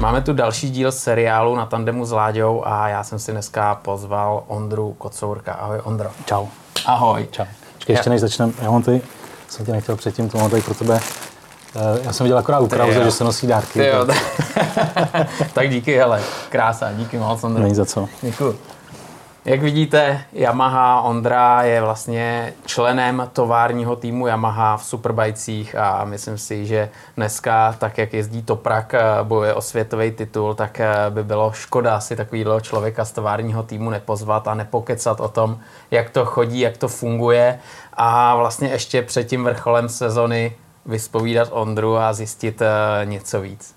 Máme tu další díl seriálu na tandemu s Láďou a já jsem si dneska pozval Ondru Kocourka. Ahoj Ondro. Čau. Ahoj. Čau. Počkej, ještě než začneme, já mám tady, jsem tě nechtěl předtím, to mám tady pro tebe. Eh, Já jsem viděl akorát u Krause, že se nosí dárky. Ty jo, tak tak díky, hele, krása, díky moc, Ondro. Není za co. Děkuji. Jak vidíte, Yamaha Ondra je vlastně členem továrního týmu Yamaha v Superbajcích a myslím si, že dneska, tak jak jezdí Toprak, eh, bojuje o světový titul, tak eh, by bylo škoda si takovýhle člověka z továrního týmu nepozvat a nepokecat o tom, jak to chodí, jak to funguje a vlastně ještě před tím vrcholem sezony vyspovídat Ondru a zjistit eh, něco víc.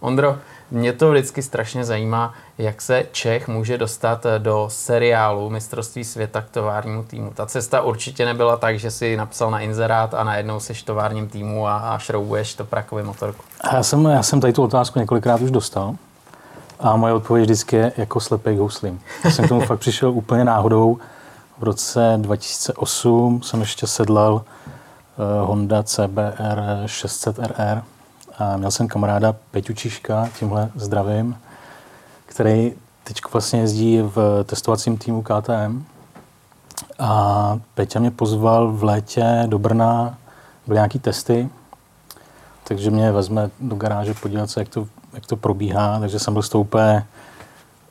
Ondro, mě to vždycky strašně zajímá, jak se Čech může dostat eh, do seriálu mistrovství světa k továrnímu týmu. Ta cesta určitě nebyla tak, že si napsal na inzerát a najednou seš továrním týmu a, a šroubuješ to prakový motorku. Já jsem, já jsem tady tu otázku několikrát už dostal a moje odpověď vždycky je jako slepej houslím. Já jsem k tomu fakt přišel úplně náhodou. V roce 2008 jsem ještě sedlal eh, Honda CBR 600 RR a měl jsem kamaráda Peťu Čiška, tímhle zdravím, který teď vlastně jezdí v testovacím týmu KTM. A Peťa mě pozval v létě do Brna, byly nějaký testy, takže mě vezme do garáže podívat se, jak to, jak to probíhá, takže jsem byl z toho úplně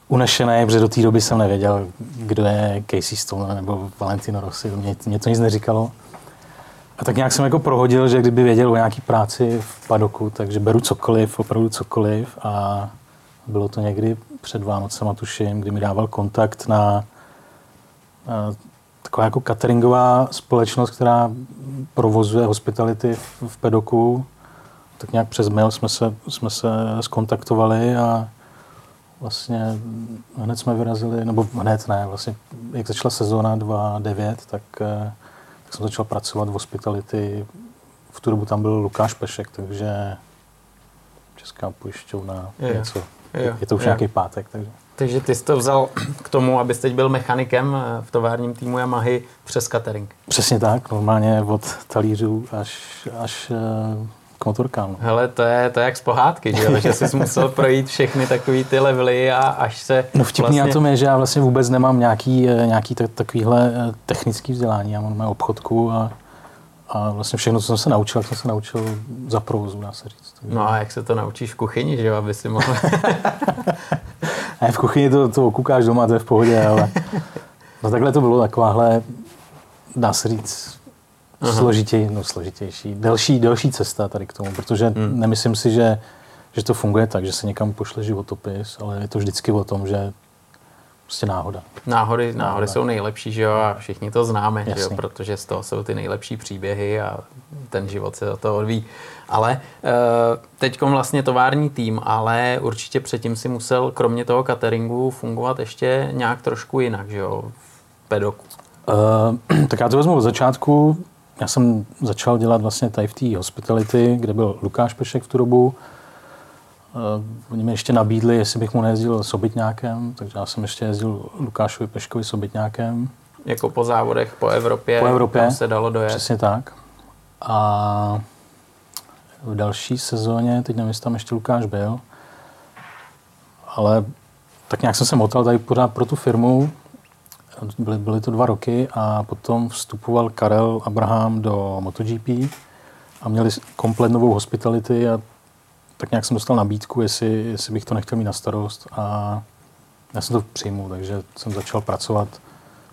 unešený, protože do té doby jsem nevěděl, kdo je Casey Stone nebo Valentino Rossi, mě, mě to nic neříkalo. A tak nějak jsem jako prohodil, že kdyby věděl o nějaký práci v padoku, takže beru cokoliv, opravdu cokoliv a bylo to někdy před Vánocema, tuším, kdy mi dával kontakt na, na taková jako cateringová společnost, která provozuje hospitality v, v pedoku. Tak nějak přes mail jsme se, jsme se skontaktovali a vlastně hned jsme vyrazili, nebo hned ne, vlastně jak začala sezóna 2.9, tak, eh, tak jsem začal pracovat v hospitality. V tu dobu tam byl Lukáš Pešek, takže Česká pojišťovna, Jo. něco. Jo, Je to už jo. nějaký pátek, takže. Takže ty jsi to vzal k tomu, abys teď byl mechanikem eh, v továrním týmu Yamahy přes catering. Přesně tak, normálně od talířů až, až eh, k motorkám. no. Hele, to je, to je jak z pohádky, že, že jsi musel projít všechny takové ty levely a až se No vtipný vlastně... na tom je, že já vlastně vůbec nemám nějaký, eh, nějaký tak, takovýhle technický vzdělání. Já mám obchodku a, a vlastně všechno, co jsem se naučil, tak jsem se naučil za provozu, dá se říct. Takže... No a jak se to naučíš v kuchyni, že jo, aby si mohl... Ne, v kuchyni to, to okukáš doma, to je v pohodě, ale no takhle to bylo takováhle, dá se říct, složitěj, no složitější, delší, delší cesta tady k tomu, protože hmm. nemyslím si, že, že to funguje tak, že se někam pošle životopis, ale je to vždycky o tom, že prostě náhoda. Náhody, náhody jsou nejlepší, že jo, a všichni to známe, že jo, protože z toho jsou ty nejlepší příběhy a ten život se od toho odvíjí. Ale teď vlastně tovární tým, ale určitě předtím si musel kromě toho cateringu fungovat ještě nějak trošku jinak, že jo, v pedoku. Uh, tak já to vezmu od začátku. Já jsem začal dělat vlastně tady v té hospitality, kde byl Lukáš Pešek v tu dobu. Uh, oni mi ještě nabídli, jestli bych mu nejezdil s obytňákem, takže já jsem ještě jezdil Lukášovi Peškovi s obytňákem. Jako po závodech po Evropě, Po Evropě, tam se dalo dojet. Přesně tak. A v další sezóně, teď nevím, jestli tam ještě Lukáš byl, ale tak nějak jsem se motal tady pořád pro tu firmu. Byly, byly to dva roky a potom vstupoval Karel Abraham do MotoGP a měli komplet novou hospitality a tak nějak jsem dostal nabídku, jestli, jestli bych to nechtěl mít na starost a já jsem to přijmul, takže jsem začal pracovat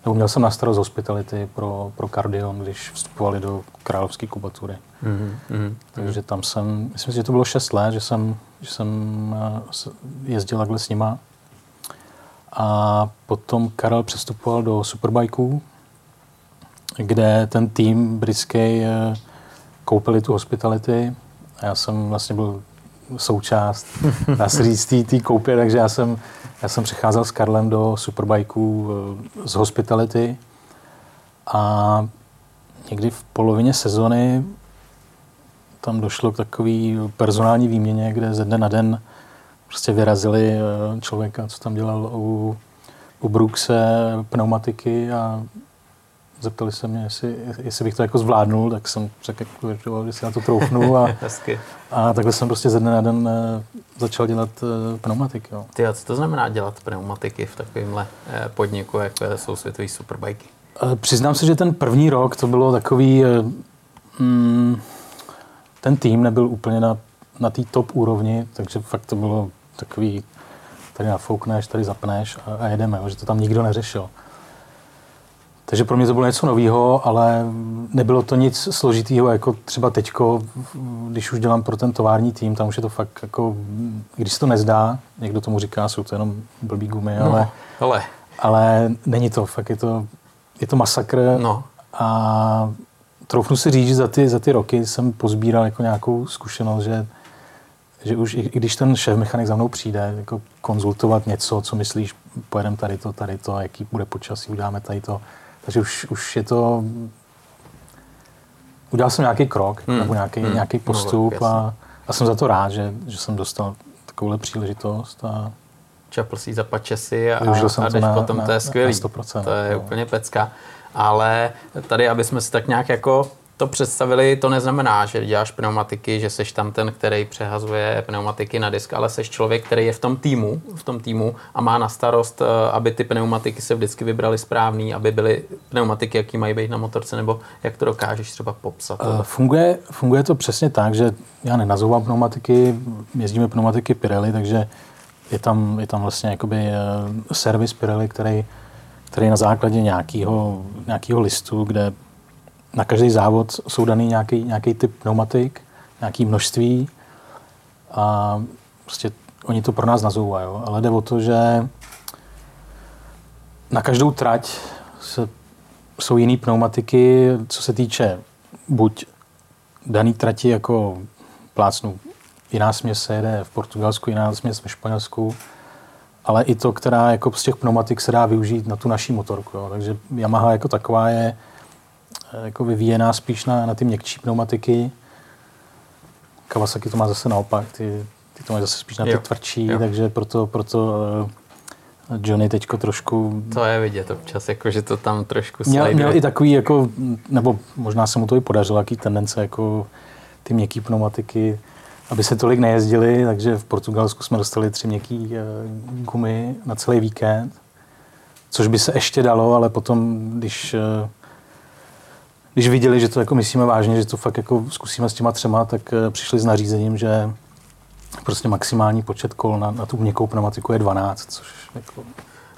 nebo měl jsem na starost hospitality pro, pro Cardion, když vstupovali do královské kubatury. Mhm, mhm. Takže tam jsem, myslím si, že to bylo 6 let, že jsem, že jsem eh, s- jezdil takhle s nima. A potom Karel přestupoval do Superbikeů, kde ten tým britský eh, koupili tu hospitality. Já jsem vlastně byl součást, dá se říct, té- koupě, takže já jsem, já jsem přicházel s Karlem do Superbikeů eh, z hospitality. A někdy v polovině sezony tam došlo k takové personální výměně, kde ze dne na den prostě vyrazili eh, člověka, co tam dělal u, u Brookse pneumatiky a zeptali se mě, jestli, jestli bych to jako zvládnul, tak jsem řekl, jako, že si na to troufnu a, a takhle jsem prostě ze dne na den eh, začal dělat eh, pneumatiky. Jo. Ty, a co to znamená dělat pneumatiky v takovémhle eh, podniku, jako jsou světové superbajky? Přiznám se, že ten první rok to bylo takový, mm, ten tým nebyl úplně na, na té top úrovni, takže fakt to bylo takový, tady nafoukneš, tady zapneš a, a jedeme, jo, že to tam nikdo neřešil. Takže pro mě to bylo něco nového, ale nebylo to nic složitého, jako třeba teďko, když už dělám pro ten tovární tým, tam už je to fakt jako, když se to nezdá, někdo tomu říká, jsou to jenom blbý gumy, no, ale, ale. ale není to, fakt je to, je to masakr no. a troufnu si říct, že za ty, za ty roky jsem pozbíral jako nějakou zkušenost, že, že už i, i když ten šéf mechanik za mnou přijde, jako konzultovat něco, co myslíš, pojedeme tady to, tady to, jaký bude počasí, uděláme tady to, takže už, už je to... Udělal jsem nějaký krok hmm. nebo nějaký, hmm. nějaký postup no, a, a jsem za to rád, že, že jsem dostal takovouhle příležitost. A Čapl si za pačesy a, a jdeš na, potom, na, to je skvělý. Na 100%, to je no. úplně pecka. Ale tady, aby jsme si tak nějak jako to představili, to neznamená, že děláš pneumatiky, že seš tam ten, který přehazuje pneumatiky na disk, ale seš člověk, který je v tom týmu, v tom týmu a má na starost, eh, aby ty pneumatiky se vždycky vybrali správný, aby byly pneumatiky, jaký mají být na motorce, nebo jak to dokážeš třeba popsat? Uh, funguje, funguje to přesně tak, že já nenazouvám pneumatiky, jezdíme pneumatiky Pirelli, takže je tam, je tam vlastně jakoby uh, servis Pirelli, který, který na základě nějakého, nějakého listu, kde na každý závod jsou daný nějaký, nějaký typ pneumatik, nějaký množství a prostě oni to pro nás nazouvají, ale jde o to, že na každou trať se, jsou jiné pneumatiky, co se týče buď daný trati jako plácnu jiná směs se jede v Portugalsku, jiná směs ve Španělsku, ale i to, která jako z těch pneumatik se dá využít na tu naší motorku. Jo. Takže Yamaha jako taková je jako vyvíjená spíš na, na ty měkčí pneumatiky. Kawasaki to má zase naopak, ty, ty to mají zase spíš na ty jo. tvrdší, jo. takže proto, proto uh, Johnny teďko trošku... To je vidět občas, jako, že to tam trošku měl, měl i takový, jako, nebo možná se mu to i podařilo, jaký tendence, jako ty měkké pneumatiky, aby se tolik nejezdili, takže v Portugalsku jsme dostali tři měkké uh, gumy na celý víkend, což by se ještě dalo, ale potom, když když viděli, že to jako myslíme vážně, že to fakt jako zkusíme s těma třema, tak eh, přišli s nařízením, že prostě maximální počet kol na, na tu měkkou pneumatiku je 12, což jako...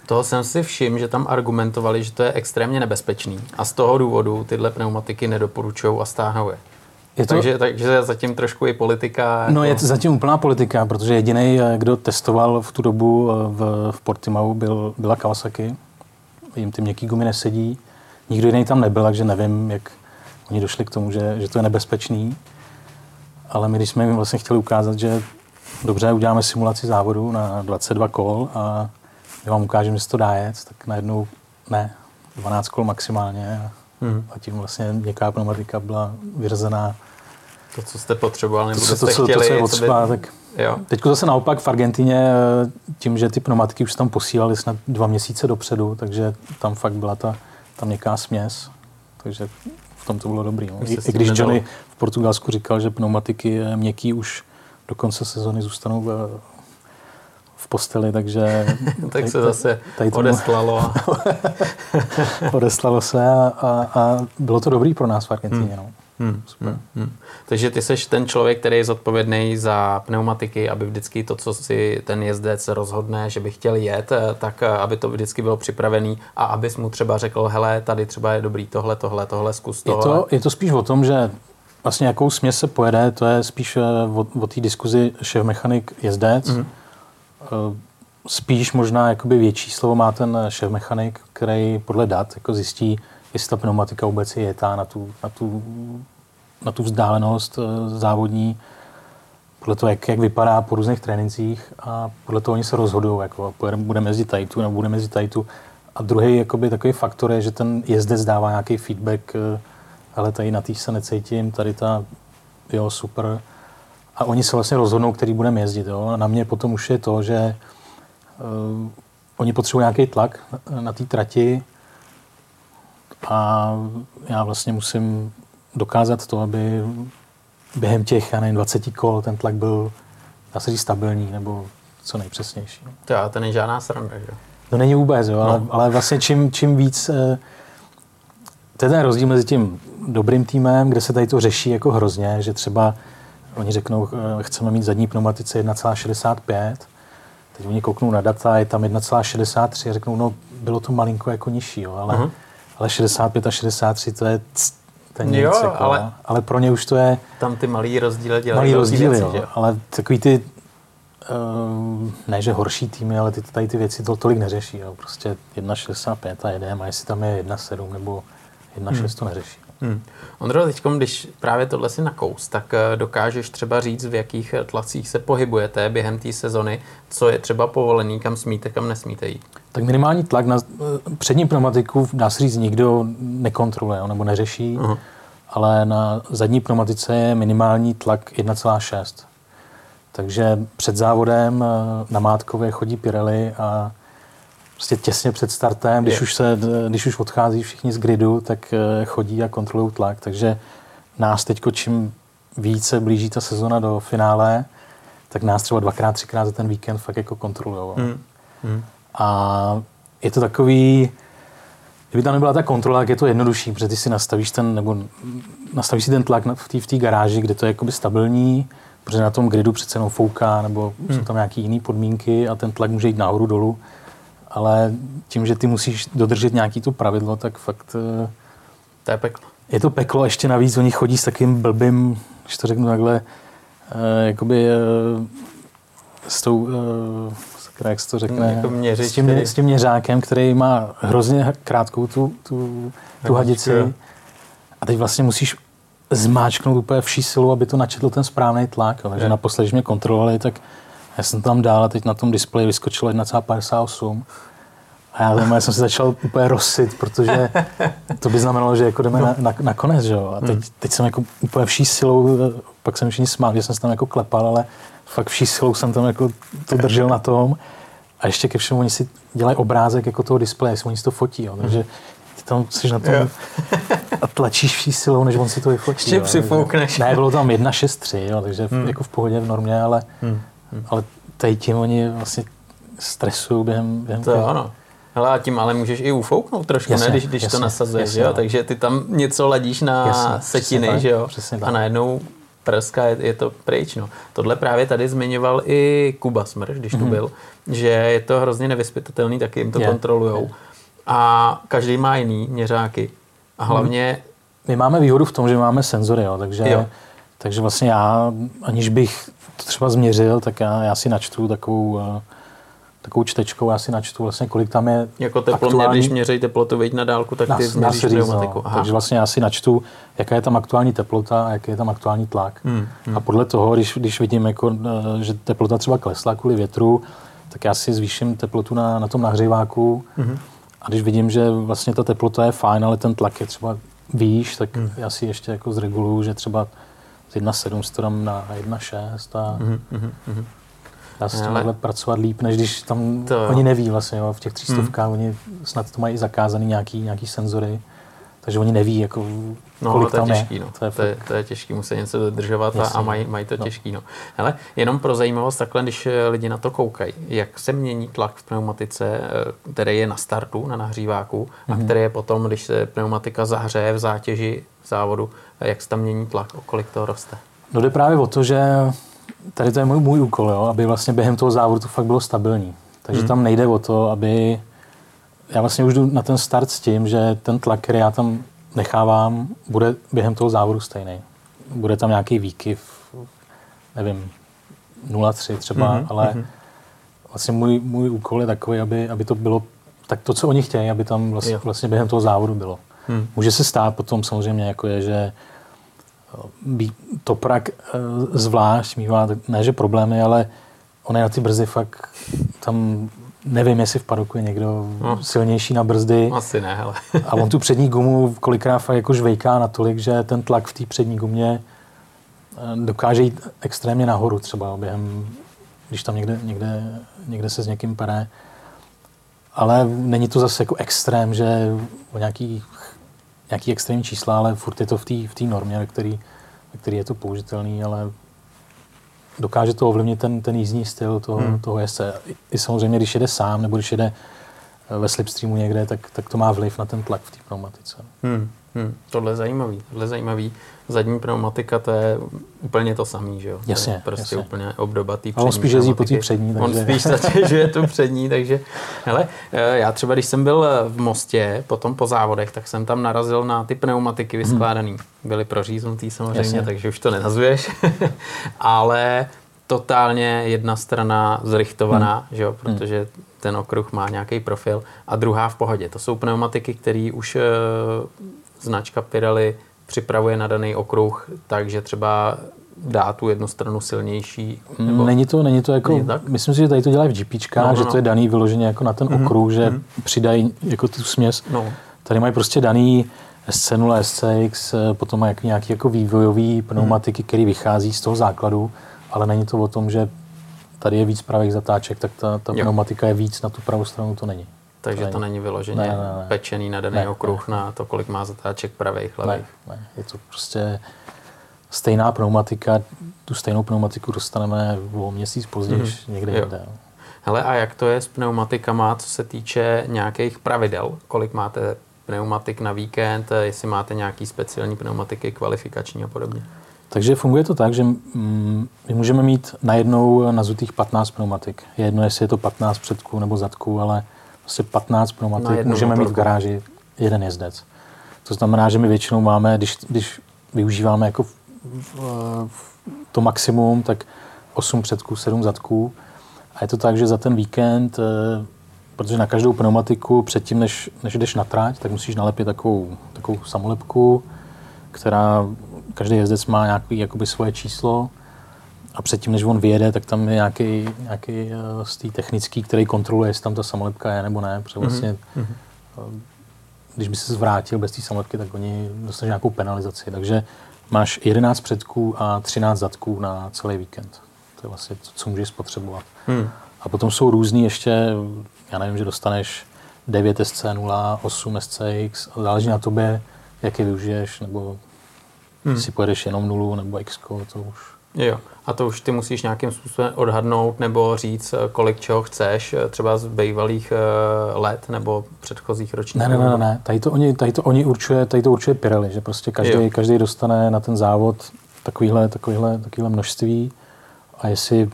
Toho jsem si všiml, že tam argumentovali, že to je extrémně nebezpečný a z toho důvodu tyhle pneumatiky nedoporučují a stáhnou je. Je to... takže, takže zatím trošku i politika. Jako... No je to zatím úplná politika, protože jediný, eh, kdo testoval v tu dobu eh, v, v Portimau, byl, byla Kawasaki. Jim ty měkký gumy nesedí nikdo jiný tam nebyl, takže nevím, jak oni došli k tomu, že, že to je nebezpečný. Ale my, když jsme jim vlastně chtěli ukázat, že dobře, uděláme simulaci závodu na 22 kol a my vám ukážeme, že se to dá jet, tak najednou ne, 12 kol maximálně. Hmm. A tím vlastně měkká pneumatika byla vyřazená. To, co jste potřebovali, nebo to, to, jste to, chtěli. To, co je potřeba, by... tak Jo. Teď zase naopak v Argentině, tím, že ty pneumatiky už tam posílali snad dva měsíce dopředu, takže tam fakt byla ta tam měkká směs, takže v tom to bylo dobrý. No. I, I když Johnny v Portugalsku říkal, že pneumatiky měkký už do konce sezony zůstanou v, v posteli, takže... tak tady, se zase tady tomu, odeslalo. odeslalo se a, a, a, bylo to dobrý pro nás v Argentině. Hmm. No. Hmm, super. Hmm, hmm. Takže ty jsi ten člověk, který je zodpovědný za pneumatiky, aby vždycky to, co si ten jezdec rozhodne, že by chtěl jet, eh, tak eh, aby to vždycky bylo připravený a abys mu třeba řekl, hele, tady třeba je dobrý tohle, tohle, tohle, zkus tohle. Je to, je to spíš o tom, že vlastně jakou směs se pojede, to je spíš eh, o, o té diskuzi šéf mechanik jezdec. Hmm. Spíš možná jakoby větší slovo má ten šéf mechanik, který podle dat jako zjistí, jestli ta pneumatika vůbec je jetá na tu, na tu, na tu vzdálenost eh, závodní, podle toho, jak, jak vypadá po různých trénincích a podle toho oni se rozhodují, jako budeme jezdit tady tu nebo budeme jezdit tady tu. A druhý jakoby, takový faktor je, že ten jezdec dává nějaký feedback, eh, ale tady na tý se necítím, tady ta, jo, super. A oni se vlastně rozhodnou, který budeme jezdit. Jo. A na mě potom už je to, že uh, oni potřebují nějaký tlak na, na té trati, a já vlastně musím dokázat to, aby během těch, já nevím, 20 kol ten tlak byl, dá se říct, stabilní nebo co nejpřesnější. To, to není žádná sranda, že? To není vůbec, jo, no. ale, ale vlastně čím, čím víc, eh, to je ten rozdíl mezi tím dobrým týmem, kde se tady to řeší jako hrozně, že třeba oni řeknou, eh, chceme mít zadní pneumatice 1,65, teď oni kouknou na data, je tam 1,63 a řeknou, no bylo to malinko jako nižší, jo, ale, uh-huh. Ale 65 a 63 to je ten jo, jako, ale, ale pro ně už to je... Tam ty malý rozdíly dělají malý rozdíly, věci, jo, že? ale takový ty Uh, ne, že horší týmy, ale ty, tady ty věci to tolik neřeší. Jo. Prostě 1,65 a jedeme a jestli tam je 1,7 nebo 1,6 hmm. to neřeší. Hmm. Ondro, teď, když právě tohle si nakous, tak eh, dokážeš třeba říct, v jakých tlacích se pohybujete během té sezony, co je třeba povolený, kam smíte, kam nesmíte jít? Tak minimální tlak na eh, přední pneumatiku, dá se říct, nikdo nekontroluje nebo neřeší, uh-huh. ale na zadní pneumatice je minimální tlak 1,6. Takže před závodem eh, na Mátkově chodí Pirelli a prostě těsně před startem, když už, se, když už odchází všichni z gridu, tak eh, chodí a kontrolují tlak. Takže nás teď, čím více blíží ta sezona do finále, tak nás třeba dvakrát, třikrát za ten víkend fakt jako kontrolují. Hmm. Hmm. A je to takový, kdyby tam nebyla ta kontrola, tak je to jednodušší, protože ty si nastavíš ten, nebo nastavíš si ten tlak v té v garáži, kde to je jakoby stabilní, protože na tom gridu přece jenom fouká, nebo hmm. jsou tam nějaké jiné podmínky a ten tlak může jít nahoru dolů. Ale tím, že ty musíš dodržet nějaký to pravidlo, tak fakt... Eh, to je peklo. Je to peklo, ještě navíc oni chodí s takým blbým, když to řeknu takhle, eh, jakoby eh, s tou, sakra, jak se to řekne, jako měřič, s, tím, který... s tím měřákem, který má hrozně krátkou tu, tu, tu hadici. A teď vlastně musíš zmáčknout úplně vší silu, aby to načetl ten správný tlak. Takže naposledy, když mě kontrolovali, tak já jsem tam dál a teď na tom displeji vyskočilo 1,58. A já, tam, já jsem si začal úplně rozsit, protože to by znamenalo, že jako jdeme no. na, na, na konec, že jo. A teď, hmm. teď jsem jako úplně vší silou, pak jsem všichni smál, že jsem se tam jako klepal, ale fakt vší silou jsem tam jako to držel na tom. A ještě ke všemu oni si dělají obrázek jako toho displeje, oni si to fotí, jo. takže ty tam jsi na tom a tlačíš vší silou, než on si to vyfotí. Ještě přifoukneš. Ne, bylo tam 1,63, jo, takže hmm. jako v pohodě, v normě, ale, hmm. ale tady tím oni vlastně stresují během, během to toho. ano. Hele, a tím ale můžeš i ufouknout trošku, jasně, ne, když, když jasně, to nasazuješ, jasně, jo? No. Takže ty tam něco ladíš na jasně, setiny, že jo? A najednou prska, je, je to pryč. No. Tohle právě tady zmiňoval i Kuba Smrš, když mm-hmm. tu mhm. byl, že je to hrozně nevyspytatelný, taky jim to je, kontrolujou. A každý má jiný měřáky. A hlavně... My máme výhodu v tom, že máme senzory, jo, takže, jo. takže vlastně já, aniž bych to třeba změřil, tak já, já si načtu takovou, uh, takovou čtečkou, já si načtu vlastně, kolik tam je Jako teploměr, aktuální... když měří teplotu, veď na dálku, tak ty změříš pneumatiku. No. Takže vlastně já si načtu, jaká je tam aktuální teplota a jaký je tam aktuální tlak. Hmm, hmm. A podle toho, když, když vidím, jako, uh, že teplota třeba klesla kvůli větru, tak já si zvýším teplotu na, na tom nahříváku. Hmm. A když vidím, že vlastně ta teplota je fajn, ale ten tlak je třeba výš, tak hmm. já si ještě jako zreguluju, že třeba z 1,7 to dám na 1,6 a mm-hmm. Dá se s tím pracovat líp, než když tam to... oni neví vlastně, jo, v těch třístovkách, mm. oni snad to mají zakázaný nějaký, nějaký senzory, takže oni neví, jako, no, kolik to je tam těžký, je. No. To, je, to, je, to je těžký, musí něco dodržovat a, a mají, mají to no. těžký. No. Hele, jenom pro zajímavost, takhle, když eh, lidi na to koukají, jak se mění tlak v pneumatice, eh, který je na startu, na nahříváku, mm-hmm. a mhm. který je potom, když se pneumatika zahřeje v zátěži v závodu, jak se tam mění tlak, o kolik to roste? No jde právě o to, že tady to je můj, můj úkol, jo, aby vlastně během toho závodu to fakt bylo stabilní. Takže hmm. tam nejde o to, aby... Já vlastně už jdu na ten start s tím, že ten tlak, který já tam nechávám, bude během toho závodu stejný. Bude tam nějaký výkyv, nevím, 0,3 třeba, hmm. ale hmm. vlastně můj, můj úkol je takový, aby, aby to bylo tak to, co oni chtějí, aby tam vlastně, vlastně během toho závodu bylo. Hmm. Může se stát potom samozřejmě, jako je, že Toprak eh, zvlášť mývá, ne že problémy, ale on je na ty brzdy fakt tam nevím, jestli v padoku je někdo no. silnější na brzdy. Asi ne, hele. a on tu přední gumu kolikrát fakt jako žvejká natolik, že ten tlak v té přední gumě eh, dokáže jít extrémně nahoru třeba během, když tam někde, někde, někde se s někým pere. Ale není to zase jako extrém, že o nějakých nějaký extrémní čísla, ale furt je to v té v tý normě, ve který, ve který je to použitelný, ale dokáže to ovlivnit ten, ten jízdní styl toho, hmm. toho jezdce. I, I samozřejmě, když jede sám, nebo když jede ve slipstreamu někde, tak, tak to má vliv na ten tlak v té pneumatice. Hmm. Hmm. Tohle je zajímavý. Tohle je zajímavý. Zadní pneumatika, to je úplně to samý, že jo? Jasně, prostě jasně. úplně obdoba té přední On spíš jezdí po té přední. Takže... On spíš zatěžuje tu přední, takže... Hele, eh, já třeba, když jsem byl v Mostě, potom po závodech, tak jsem tam narazil na ty pneumatiky vyskládaný. Hmm. Byly proříznutý samozřejmě, jasně. takže už to nenazuješ. Ale totálně jedna strana zrichtovaná, hmm. že jo, protože ten okruh má nějaký profil a druhá v pohodě. To jsou pneumatiky, které už uh, značka Pirelli připravuje na daný okruh, takže třeba dá tu jednu stranu silnější? Nebo... Není to, není to jako, není tak? myslím si, že tady to dělají v GPčkách, no, no, že to no. je daný vyloženě jako na ten mm-hmm. okruh, že mm-hmm. přidají jako tu směs. No. Tady mají prostě daný SC0, SCX, potom mají nějaký jako vývojový pneumatiky, mm. který vychází z toho základu ale není to o tom, že tady je víc pravých zatáček, tak ta, ta pneumatika je víc na tu pravou stranu, to není. Takže to, to není vyloženě ne, ne, ne. pečený na daný ne, okruh ne. na to, kolik má zatáček pravých, levých. Ne, ne, je to prostě stejná pneumatika, tu stejnou pneumatiku dostaneme o měsíc později, mm-hmm. někde jinde. Hele, a jak to je s pneumatikama, co se týče nějakých pravidel? Kolik máte pneumatik na víkend, jestli máte nějaký speciální pneumatiky, kvalifikační a podobně? Takže funguje to tak, že mm, my můžeme mít najednou nazutých 15 pneumatik. Je jedno, jestli je to 15 předků nebo zadků, ale prostě 15 pneumatik můžeme motorku. mít v garáži jeden jezdec. To znamená, že my většinou máme, když, když využíváme jako v, v, to maximum, tak 8 předků, 7 zadků. A je to tak, že za ten víkend, eh, protože na každou pneumatiku předtím, než, než jdeš na tráť, tak musíš nalepit takovou, takovou samolepku, která každý jezdec má nějaký jakoby svoje číslo a předtím, než on vyjede, tak tam je nějaký, nějaký eh, z té technický, který kontroluje, jestli tam ta samolepka je nebo ne, protože mhm, vlastně mm-hmm. když by se zvrátil bez té samolepky, tak oni dostaneš nějakou penalizaci. Takže máš 11 předků a 13 zadků na celý víkend. To je vlastně to, co můžeš spotřebovat. Mm. A potom jsou různý ještě, já nevím, že dostaneš 9 SC0, 8 SCX, záleží na tobě, jak je využiješ, nebo Hmm. Si pojedeš jenom nulu nebo x to už. Jo. A to už ty musíš nějakým způsobem odhadnout nebo říct, kolik čeho chceš, třeba z bývalých eh, let nebo předchozích ročníků? Ne, ne, ne, ne. Tady to oni, tady to oni určuje, tady to určuje Pirelli, že prostě každý, každý dostane na ten závod takovýhle, takovýhle, takovýhle množství a jestli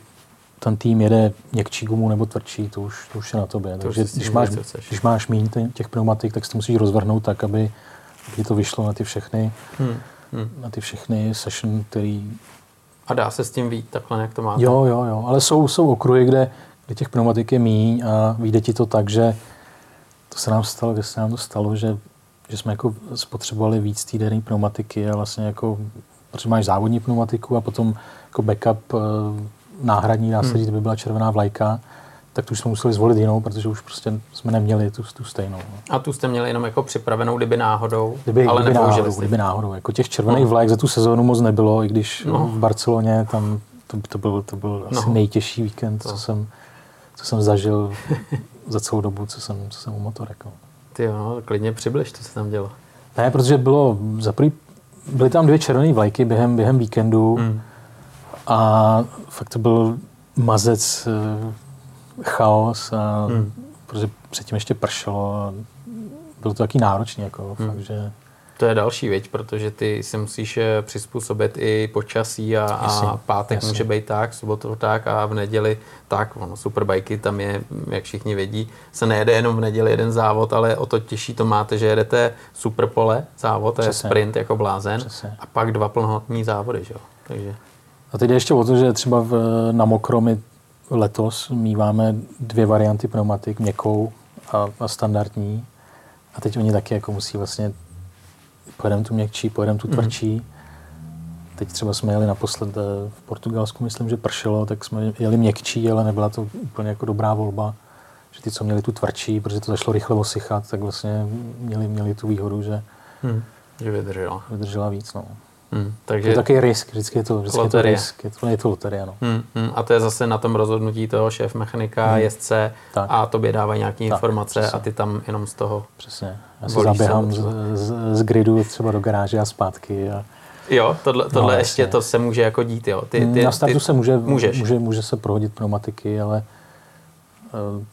ten tým jede měkčí gumu nebo tvrdší, to už, to už je na tobě. To Takže když máš, když máš méně těch pneumatik, tak si to musíš rozvrhnout tak, aby, aby to vyšlo na ty všechny. Hmm hmm. na ty všechny session, který... A dá se s tím vít takhle, jak to máte? Jo, jo, jo, ale jsou, jsou okruhy, kde, kde těch pneumatik je míň a vyjde ti to tak, že to se nám stalo, kde se nám to stalo, že, že jsme jako spotřebovali víc týdenní pneumatiky a vlastně jako, protože máš závodní pneumatiku a potom jako backup eh, náhradní, dá se hmm. říct, by byla červená vlajka, tak tu jsme museli zvolit jinou, protože už prostě jsme neměli tu, tu stejnou. No. A tu jste měli jenom jako připravenou, kdyby náhodou, kdyby, ale kdyby náhodou, kdyby náhodou. Jako těch červených no. vlajek za tu sezónu moc nebylo, i když no. v Barceloně tam to, to byl, to byl no. asi nejtěžší víkend, co jsem, co jsem zažil za celou dobu, co jsem, co jsem u motorek. No. Ty jo, no, klidně přibliž, co se tam dělo. Ne, protože bylo, za prvý, byly tam dvě červené vlajky během, během víkendu hmm. a fakt to byl mazec eh, chaos, a, hmm. protože předtím ještě pršelo a bylo to taky náročný. Jako, hmm. fakt, že... To je další věc, protože ty se musíš eh, přizpůsobit i počasí a, a pátek jasně. může být tak, sobotu tak a v neděli tak. Ono, superbajky tam je, jak všichni vědí, se nejede jenom v neděli jeden závod, ale o to těžší to máte, že jedete superpole závod, to je sprint jako blázen Přesně. a pak dva plnohodnotní závody. Že? Takže... A teď ještě o to, že třeba v, na mokro my letos míváme dvě varianty pneumatik, měkkou a, a standardní. A teď oni taky jako musí vlastně, pojedeme tu měkčí, pojedeme tu mhm. tvrdší. Mm. Teď třeba jsme jeli naposled eh, v Portugalsku, myslím, že pršelo, tak jsme jeli měkčí, ale nebyla to úplně jako dobrá volba. Že ty, co měli tu tvrdší, protože to zašlo rychle osychat, tak vlastně měli, měli tu výhodu, že, mm. že vydržela. vydržela víc. No. Hmm, takže je to takový risk, vždycky je to, vždycky je to risk, je to, je to loterie. No. Hmm, hmm, a to je zase na tom rozhodnutí toho šéf mechanika, hmm. jezdce tak. a tobě dávají nějaké informace přesně. a ty tam jenom z toho Přesně. Já se zaběhám z, z, z, gridu třeba do garáže a zpátky. A, Jo, tohle, tohle no, ještě to se může jako dít, jo. Ty, ty, na startu ty, se může, můžeš. může, může se prohodit pneumatiky, ale uh,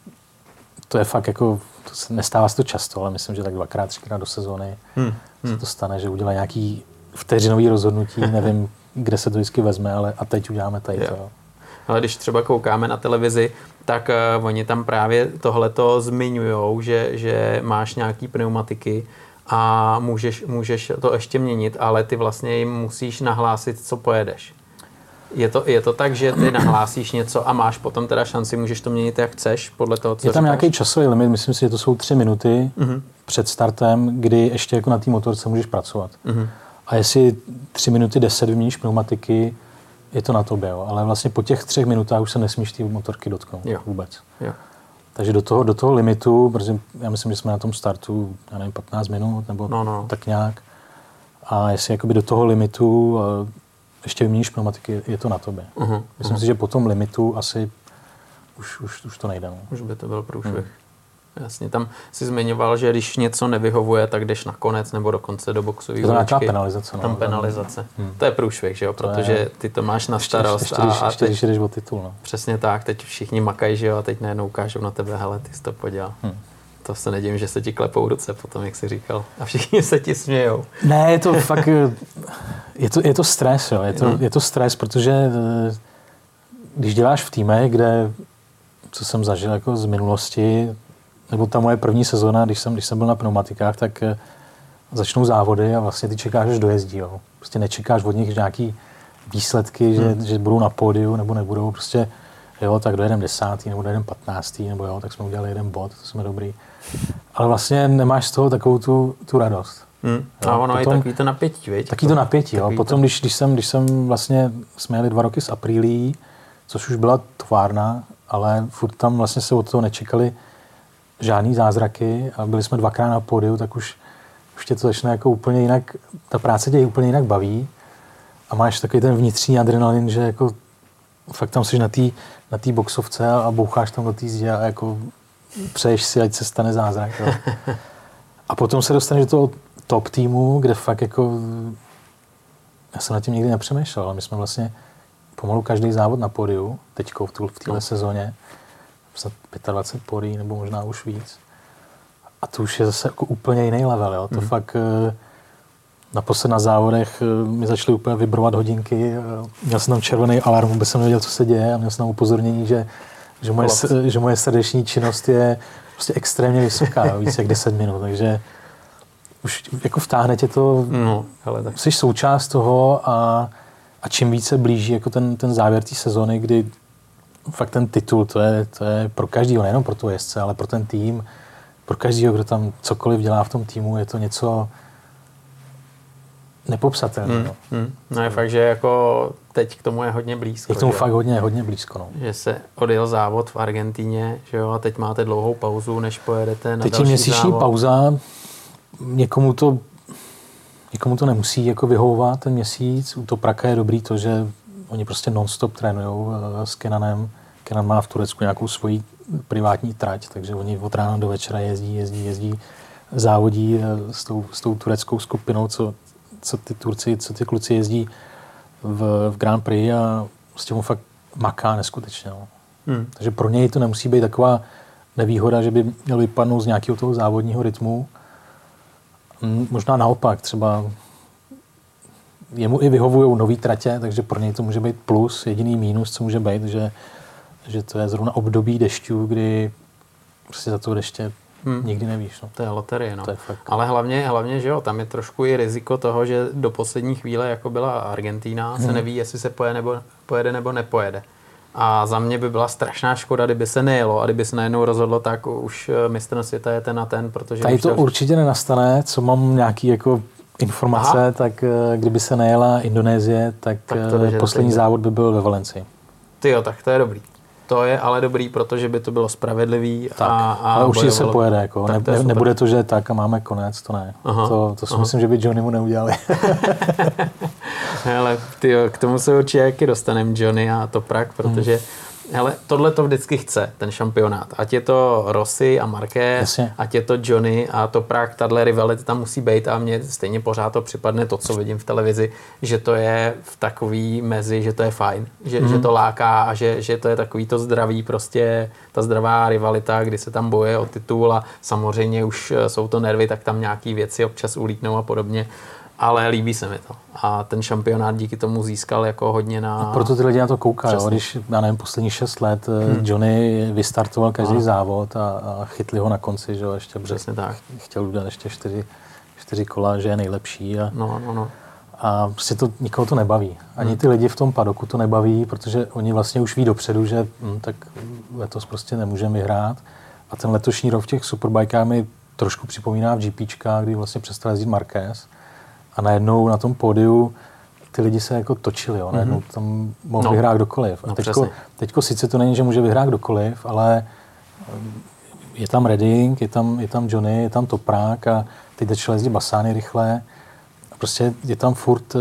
to je fakt jako, to se, nestává se to často, ale myslím, že tak dvakrát, třikrát do sezóny hmm. se hmm. to stane, že udělá nějaký vteřinový rozhodnutí, nevím, kde se to vždycky vezme, ale a teď uděláme tady to. Ale když třeba koukáme na televizi, tak uh, oni tam právě tohleto zmiňují, že, že máš nějaký pneumatiky a můžeš, můžeš to ještě měnit, ale ty vlastně jim musíš nahlásit, co pojedeš. Je to, je to tak, že ty nahlásíš něco a máš potom teda šanci, můžeš to měnit jak chceš, podle toho, co Je tam říkáš? nějaký časový limit, myslím si, že to jsou tři minuty uh-huh. před startem, kdy ještě jako na té motorce můžeš pracovat. Uh-huh. A jestli tři minuty deset vyměníš pneumatiky, je to na tobě, jo. ale vlastně po těch třech minutách už se nesmíš ty motorky dotknout jo. vůbec. Jo. Takže do toho, do toho limitu, protože já myslím, že jsme na tom startu, já nevím, 15 minut nebo no, no. tak nějak. A jestli jakoby do toho limitu ještě vyměníš pneumatiky, je to na tobě. Uh-huh, myslím uh-huh. si, že po tom limitu asi už, už, už to nejde. No. Už by to byl průšvih. Hmm. Jasně, tam si zmiňoval, že když něco nevyhovuje, tak jdeš na konec nebo dokonce do boxové To je nějaká penalizace. No. Tam penalizace. Hmm. To je průšvih, že jo? protože ty to máš na starost. Ještě, ještě, a, ještě, teď, ještě jdeš o titul. No. Přesně tak, teď všichni makají, že jo, a teď najednou ukážou na tebe, hele, ty jsi to podělal. Hmm. To se nedím, že se ti klepou ruce potom, jak jsi říkal. A všichni se ti smějou. Ne, je to fakt, je to, je to stres, jo. Je to, hmm. je to stres, protože eh, když děláš v týme, kde, co jsem zažil jako z minulosti, nebo ta moje první sezóna, když jsem, když jsem byl na pneumatikách, tak eh, začnou závody a vlastně ty čekáš, až dojezdí. Jo. Prostě nečekáš od nich nějaký výsledky, že, hmm. že budou na pódiu nebo nebudou. Prostě jo, tak dojedeme desátý nebo dojedeme patnáctý, nebo jo, tak jsme udělali jeden bod, to jsme dobrý. Ale vlastně nemáš z toho takovou tu, tu radost. Hmm. Jo, a ono potom, je takový to napětí, viď? Taky to napětí, jo. Potom, když, když, jsem, když jsem vlastně, jsme jeli dva roky z Aprílí, což už byla tvárna, ale furt tam vlastně se od toho nečekali žádný zázraky a byli jsme dvakrát na pódiu, tak už, už tě to začne jako úplně jinak, ta práce tě úplně jinak baví a máš takový ten vnitřní adrenalin, že jako fakt tam jsi na té na tý boxovce a, a boucháš tam do té zdě a jako přeješ si, ať se stane zázrak. Jo. A potom se dostaneš do toho top týmu, kde fakt jako já jsem na tím nikdy nepřemýšlel, ale my jsme vlastně pomalu každý závod na pódiu, teďko v, v téhle no. sezóně, snad 25 porí nebo možná už víc. A to už je zase jako úplně jiný level. Jo? To mm. fakt eh, naposled na závodech eh, mi začaly úplně vibrovat hodinky. Eh, měl jsem tam červený alarm, vůbec jsem nevěděl, co se děje a měl jsem tam upozornění, že, že, moje, že moje srdeční činnost je prostě extrémně vysoká, jo? více jak 10 minut, takže už jako vtáhne tě to, no, hele, tak. jsi součást toho a, a čím více blíží jako ten, ten závěr té sezony, kdy fakt ten titul, to je, to je pro každého, nejenom pro tu jezdce, ale pro ten tým, pro každého, kdo tam cokoliv dělá v tom týmu, je to něco nepopsatelné. Hmm, no. Hmm. no je fakt, že jako teď k tomu je hodně blízko. Je k tomu že? fakt hodně, hodně blízko. No. Že se odjel závod v Argentíně, že jo, a teď máte dlouhou pauzu, než pojedete na teď další měsíční závod. pauza, někomu to, někomu to nemusí jako vyhovovat ten měsíc. U to Praka je dobrý to, že oni prostě non-stop trénují eh, s Kenanem. Kenan má v Turecku nějakou svoji privátní trať, takže oni od rána do večera jezdí, jezdí, jezdí, závodí eh, s tou, s tou tureckou skupinou, co, co ty Turci, co ty kluci jezdí v, v Grand Prix a prostě on fakt maká neskutečně. No. Hmm. Takže pro něj to nemusí být taková nevýhoda, že by měl vypadnout z nějakého toho závodního rytmu. Možná naopak, třeba jemu i vyhovují nový tratě, takže pro něj to může být plus. Jediný mínus, co může být, že, že to je zrovna období dešťů, kdy prostě za to deště hmm. nikdy nevíš. No. To je loterie, no. To je fakt... Ale hlavně, hlavně, že jo, tam je trošku i riziko toho, že do poslední chvíle, jako byla Argentína, hmm. se neví, jestli se pojede nebo, pojede nebo nepojede. A za mě by byla strašná škoda, kdyby se nejelo a kdyby se najednou rozhodlo, tak už eh, mistr světa je ten a ten, protože... Tady to určitě nenastane, co mám nějaký jako informace, Aha. tak eh, kdyby se nejela Indonésie, tak, tak to eh, poslední závod by byl ve Valencii. Ty jo, tak to je dobrý. To je ale dobrý, protože by to bylo spravedlivý. Tak, a, a ale určitě se pojede. Jako. Ne, ne, nebude to, že tak a máme konec, to ne. Aha, to, to si aha. myslím, že by Johnny mu neudělali. Ale ty, k tomu se určitě jaký dostaneme Johnny a Toprak, protože hmm Hele, tohle to vždycky chce, ten šampionát. Ať je to Rossi a Marquez, Jasně. ať je to Johnny a to Prák, tahle rivalita tam musí být a mně stejně pořád to připadne to, co vidím v televizi, že to je v takový mezi, že to je fajn, že, mm. že to láká a že, že to je takový to zdravý, prostě ta zdravá rivalita, kdy se tam boje o titul a samozřejmě už jsou to nervy, tak tam nějaký věci občas ulítnou a podobně ale líbí se mi to. A ten šampionát díky tomu získal jako hodně na... A proto ty lidi na to koukají, když, já nevím, poslední šest let eh, hmm. Johnny vystartoval každý ano. závod a, a chytli ho na konci, že jo, ještě Přesně tak. chtěl udělat ještě čtyři, čtyři kola, že je nejlepší. A, no, no, no. A prostě to, nikoho to nebaví. Ani hmm. ty lidi v tom padoku to nebaví, protože oni vlastně už ví dopředu, že hm, tak letos prostě nemůžeme vyhrát. A ten letošní rok v těch superbajkách mi trošku připomíná v GPčkách, kdy vlastně přestal jezdit Marquez a najednou na tom pódiu ty lidi se jako točili, jo. najednou mm-hmm. tam mohl no. vyhrát kdokoliv. A no, teďko, teďko sice to není, že může vyhrát kdokoliv, ale um, je tam Redding, je tam, je tam Johnny, je tam Toprák a teď začal jezdit Basány rychle. A prostě je tam furt... Uh,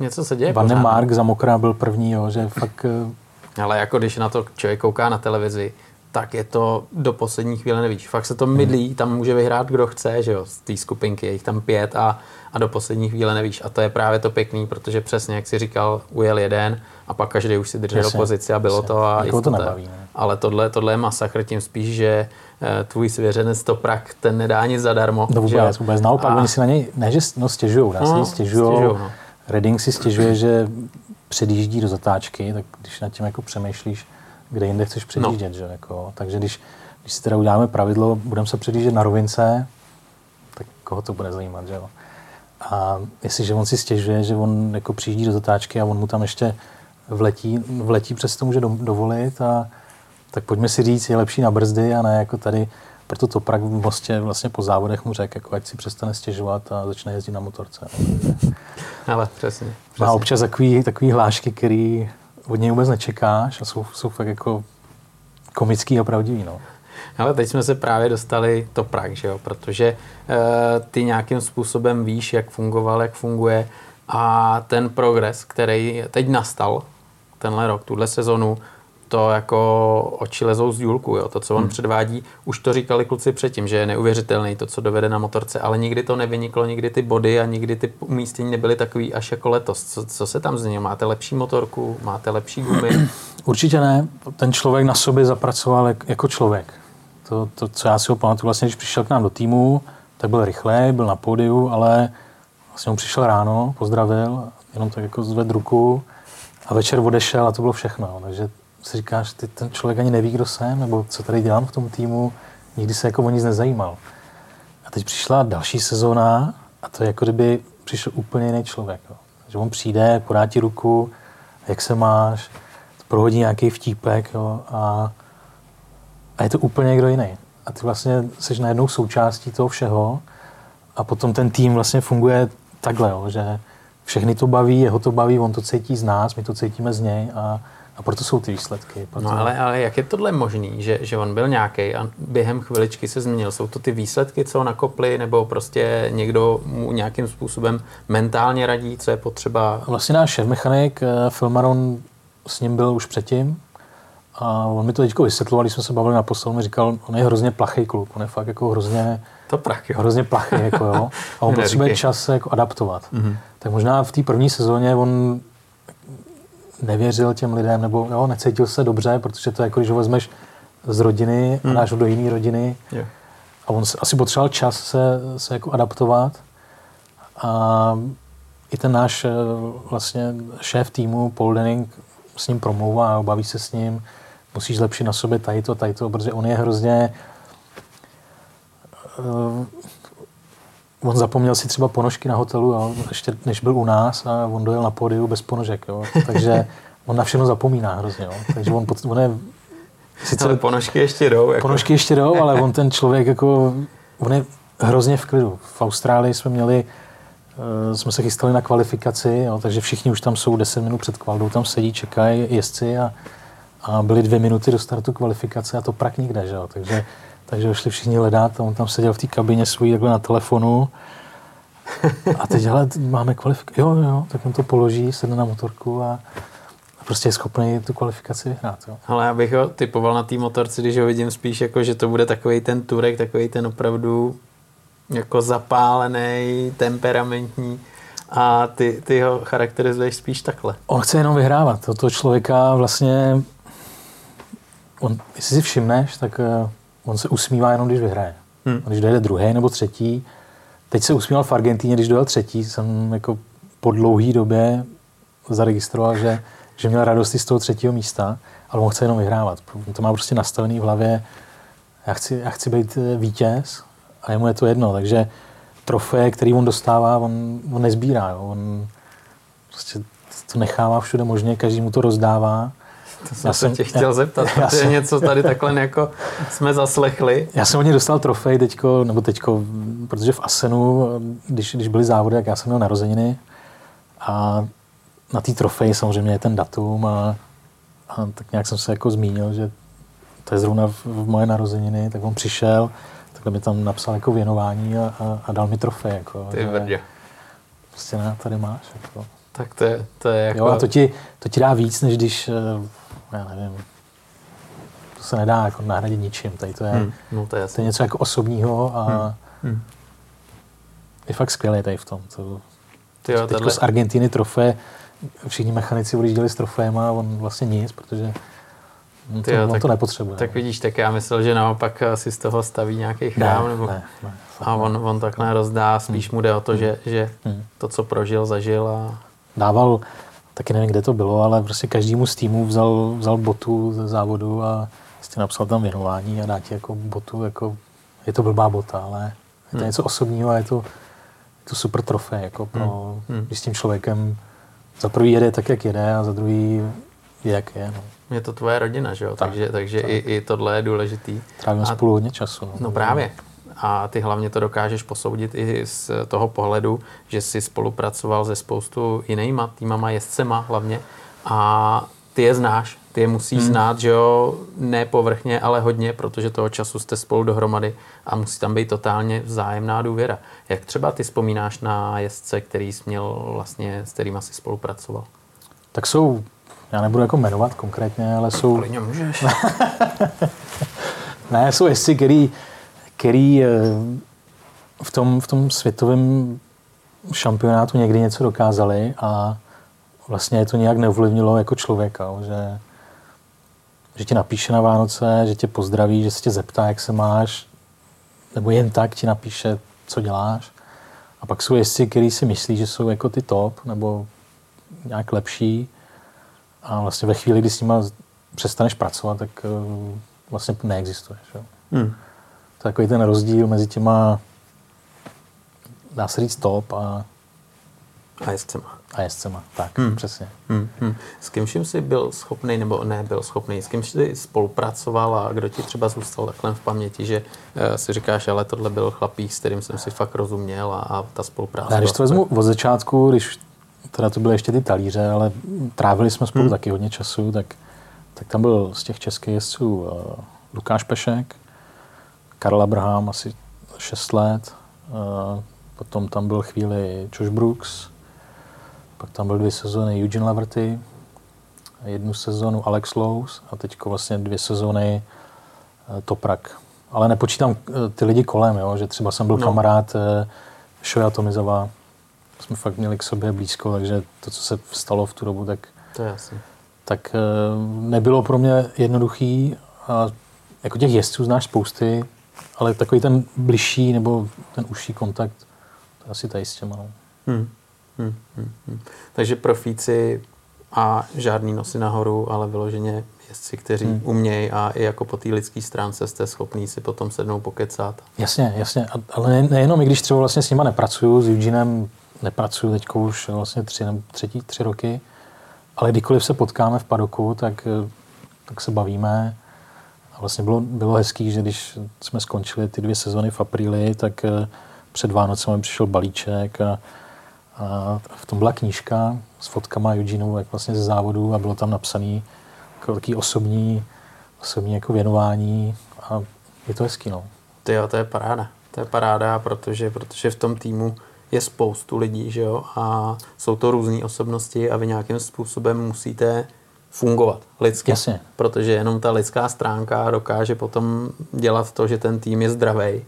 Něco se děje Van Mark za Mokrá byl první, jo, že fakt... Uh, ale jako když na to člověk kouká na televizi, tak je to do poslední chvíle nevíš. Fakt se to mydlí, hmm. tam může vyhrát kdo chce, že jo, z té skupinky, je jich tam pět a, a do poslední chvíle nevíš. A to je právě to pěkný, protože přesně, jak jsi říkal, ujel jeden a pak každý už si držel jasně, pozici a bylo jasně. to a to nebaví, ne? Ale tohle, tohle je masakr, tím spíš, že eh, tvůj svěřenec Toprak, ten nedá nic zadarmo. No vůbec, že? vůbec. Naopak, a... oni si na něj, ne, že no, stěžujou, no, si stěžujou. stěžujou no. Redding si stěžuje, že předjíždí do zatáčky, tak když nad tím jako přemýšlíš, kde jinde chceš předjíždět, no. že jako, takže když, když si teda uděláme pravidlo, budeme se předjíždět na rovince, tak koho to bude zajímat, že jo. A jestliže on si stěžuje, že on jako přijíždí do zatáčky a on mu tam ještě vletí, vletí přes to může dovolit, a, tak pojďme si říct, je lepší na brzdy a ne jako tady, proto to prak v mostě vlastně po závodech mu řekl, jako ať si přestane stěžovat a začne jezdit na motorce. Ale přesně. přesně. Má občas takový, takový hlášky, který od něj vůbec nečekáš a jsou, jsou fakt jako komický a pravdivý. No. Ale teď jsme se právě dostali to prak, že jo? protože uh, ty nějakým způsobem víš, jak fungoval, jak funguje a ten progres, který teď nastal, tenhle rok, tuhle sezonu, to jako oči lezou z důlku, jo. to, co on hmm. předvádí. Už to říkali kluci předtím, že je neuvěřitelný to, co dovede na motorce, ale nikdy to nevyniklo, nikdy ty body a nikdy ty umístění nebyly takový až jako letos. Co, co se tam změnilo? Máte lepší motorku, máte lepší gumy? Určitě ne. Ten člověk na sobě zapracoval jako člověk. To, to co já si ho pamatuju, vlastně, když přišel k nám do týmu, tak byl rychlej, byl na pódiu, ale vlastně on přišel ráno, pozdravil, jenom tak jako zved ruku a večer odešel a to bylo všechno. Takže si říkáš, ty ten člověk ani neví, kdo jsem, nebo co tady dělám v tom týmu, nikdy se jako o nic nezajímal. A teď přišla další sezóna a to je jako kdyby přišel úplně jiný člověk. Jo. Že on přijde, podá ti ruku, jak se máš, prohodí nějaký vtípek jo, a, a je to úplně někdo jiný. A ty vlastně jsi najednou součástí toho všeho a potom ten tým vlastně funguje takhle, jo, že všechny to baví, jeho to baví, on to cítí z nás, my to cítíme z něj a, a proto jsou ty výsledky. Proto... No ale, ale jak je tohle možný, že, že on byl nějaký a během chviličky se změnil? Jsou to ty výsledky, co nakoply, nebo prostě někdo mu nějakým způsobem mentálně radí, co je potřeba? Vlastně náš šéf mechanik eh, Filmaron s ním byl už předtím a on mi to teď vysvětloval, když jsme se bavili na posel, mi říkal, on je hrozně plachý kluk, on je fakt jako hrozně, to prach, jo. hrozně plachý, jako jo. A on potřebuje čas se jako adaptovat. Mm-hmm. Tak možná v té první sezóně on nevěřil těm lidem, nebo jo, necítil se dobře, protože to je jako, když ho vezmeš z rodiny a hmm. dáš ho do jiné rodiny. Yeah. A on asi potřeboval čas se, se jako adaptovat. A i ten náš eh, vlastně šéf týmu, Paul Denning, s ním promlouvá, baví se s ním, musíš zlepšit na sobě tady to, tady to, protože on je hrozně uh, on zapomněl si třeba ponožky na hotelu, jo, ještě než byl u nás a on dojel na pódiu bez ponožek, jo, takže on na všechno zapomíná hrozně, jo, takže on, on je Sice ale ponožky ještě jdou. Jako. Ponožky ještě jdou, ale on ten člověk jako, on je hrozně v klidu. V Austrálii jsme měli, uh, jsme se chystali na kvalifikaci, jo, takže všichni už tam jsou 10 minut před kvaldou, tam sedí, čekají jezdci a, a byly dvě minuty do startu kvalifikace a to prak nikde, že jo, takže takže šli všichni hledat a on tam seděl v té kabině svůj takhle na telefonu A teď, ale máme kvalifikaci. Jo, jo, tak on to položí, sedne na motorku a, a prostě je schopný tu kvalifikaci vyhrát. Jo. Ale já bych ho typoval na té motorce, když ho vidím spíš jako, že to bude takový ten turek, takový ten opravdu jako zapálený, temperamentní a ty, ty ho charakterizuješ spíš takhle. On chce jenom vyhrávat. Toto člověka vlastně, on, jestli si všimneš, tak eh, on se usmívá jenom, když vyhraje. Hmm. Když dojde druhý nebo třetí, teď se usmíval v Argentíně, když dojel třetí, jsem jako po dlouhé době zaregistroval, že, že měl radosti z toho třetího místa, ale on chce jenom vyhrávat. On to má prostě nastavený v hlavě, já chci, já chci být eh, vítěz a jemu je to jedno, takže trofeje, který on dostává, on, on nezbírá. Jo. On prostě to nechává všude možně, každý mu to rozdává. To jsem já se tě chtěl já, zeptat, já protože jsem, něco tady takhle jako jsme zaslechli. Já jsem od něj dostal trofej teďko, nebo teďko, protože v Asenu, když, když byly závody, jak já jsem měl narozeniny a na té trofeji samozřejmě je ten datum a, a tak nějak jsem se jako zmínil, že to je zrovna v, v moje narozeniny, tak on přišel, takhle mi tam napsal jako věnování a, a, a dal mi trofej. Jako, Ty vrdě. Prostě tady máš. Jako. Tak to je, to je jako... Jo, a to ti, to ti dá víc, než když, eh, já nevím, to se nedá jako nahradit ničím. Tady to je, hmm, no to, je to je něco jako osobního a hmm, hmm. je fakt skvělý tady v tom. To, Ty jo, tato... z Argentiny trofé, všichni mechanici odjížděli s troféem a on vlastně nic, protože on to, jo, on tak, to nepotřebuje. Tak vidíš, tak já myslel, že naopak si z toho staví nějaký chrám. Ne, nebo... ne, ne, a on, on takhle rozdá, spíš hmm. mu jde o to, že, že hmm. to, co prožil, zažil a... Dával, taky nevím, kde to bylo, ale prostě každému z týmu vzal, vzal botu ze závodu a prostě napsal tam věnování a dá ti jako botu, jako, je to blbá bota, ale je to hmm. něco osobního a je to, je to super trofej, jako pro, hmm. když s tím člověkem za prvý jede tak, jak jede a za druhý je, jak je. No. Je to tvoje rodina, že jo? Tak, takže, takže tak. I, i tohle je důležitý. Trávíme a, spolu hodně času. No, no právě a ty hlavně to dokážeš posoudit i z toho pohledu, že jsi spolupracoval se spoustu jinýma týmama, jezdcema hlavně a ty je znáš, ty je musíš hmm. znát, že jo, ne povrchně, ale hodně, protože toho času jste spolu dohromady a musí tam být totálně vzájemná důvěra. Jak třeba ty vzpomínáš na jezdce, který jsi měl vlastně, s kterým asi spolupracoval? Tak jsou, já nebudu jako jmenovat konkrétně, ale jsou... Klidně můžeš. ne, jsou jezdci, který který eh, v tom, v tom světovém šampionátu někdy něco dokázali a vlastně je to nějak neovlivnilo jako člověka, že, že ti napíše na Vánoce, že tě pozdraví, že se tě zeptá, jak se máš, nebo jen tak ti napíše, co děláš. A pak jsou jezdci, kteří si myslí, že jsou jako ty top, nebo nějak lepší. A vlastně ve chvíli, kdy s nima přestaneš pracovat, tak eh, vlastně neexistuješ. Jo. Hmm takový ten rozdíl mezi těma, dá se říct, top a a jezdcema. A jezdcema, tak, hmm. přesně. Hmm. Hmm. S kým jsi byl schopný, nebo nebyl schopný, s kým jsi spolupracoval a kdo ti třeba zůstal takhle v paměti, že uh, si říkáš, ale tohle byl chlapík, s kterým jsem si fakt rozuměl a, a ta spolupráce. Já, když to vezmu od začátku, když teda to byly ještě ty talíře, ale trávili jsme spolu hmm. taky hodně času, tak, tak tam byl z těch českých jezdců uh, Lukáš Pešek, Karl Abraham asi 6 let, potom tam byl chvíli Josh Brooks, pak tam byl dvě sezóny Eugene Laverty, jednu sezónu Alex Lowe's a teď vlastně dvě sezóny e, Toprak. Ale nepočítám e, ty lidi kolem, jo? že třeba jsem byl no. kamarád e, Shoya Tomizova, jsme fakt měli k sobě blízko, takže to, co se stalo v tu dobu, tak, to je jasný. tak nebylo pro mě jednoduchý. A jako těch jezdců znáš spousty, ale takový ten bližší nebo ten užší kontakt, to asi tady s těma. No. Hmm. Hmm, hmm, hmm. Takže profíci a žádný nosy nahoru, ale vyloženě jezdci, kteří hmm. umějí a i jako po té lidské stránce jste schopní si potom sednou pokecat. Jasně, jasně. Ale nejenom, i když třeba vlastně s nima nepracuju, s Eugenem nepracuju teď už vlastně tři, třetí, tři roky, ale kdykoliv se potkáme v padoku, tak, tak se bavíme a vlastně bylo, bylo hezký, že když jsme skončili ty dvě sezony v apríli, tak eh, před Vánocem přišel balíček a, a v tom byla knížka s fotkama Eugeneovu, jak vlastně ze závodu a bylo tam napsaný jako taký osobní, osobní jako věnování a je to hezký, no. Ty jo, to je paráda. To je paráda, protože, protože v tom týmu je spoustu lidí, že jo, a jsou to různé osobnosti a vy nějakým způsobem musíte fungovat lidsky. Jasně. Protože jenom ta lidská stránka dokáže potom dělat to, že ten tým je zdravý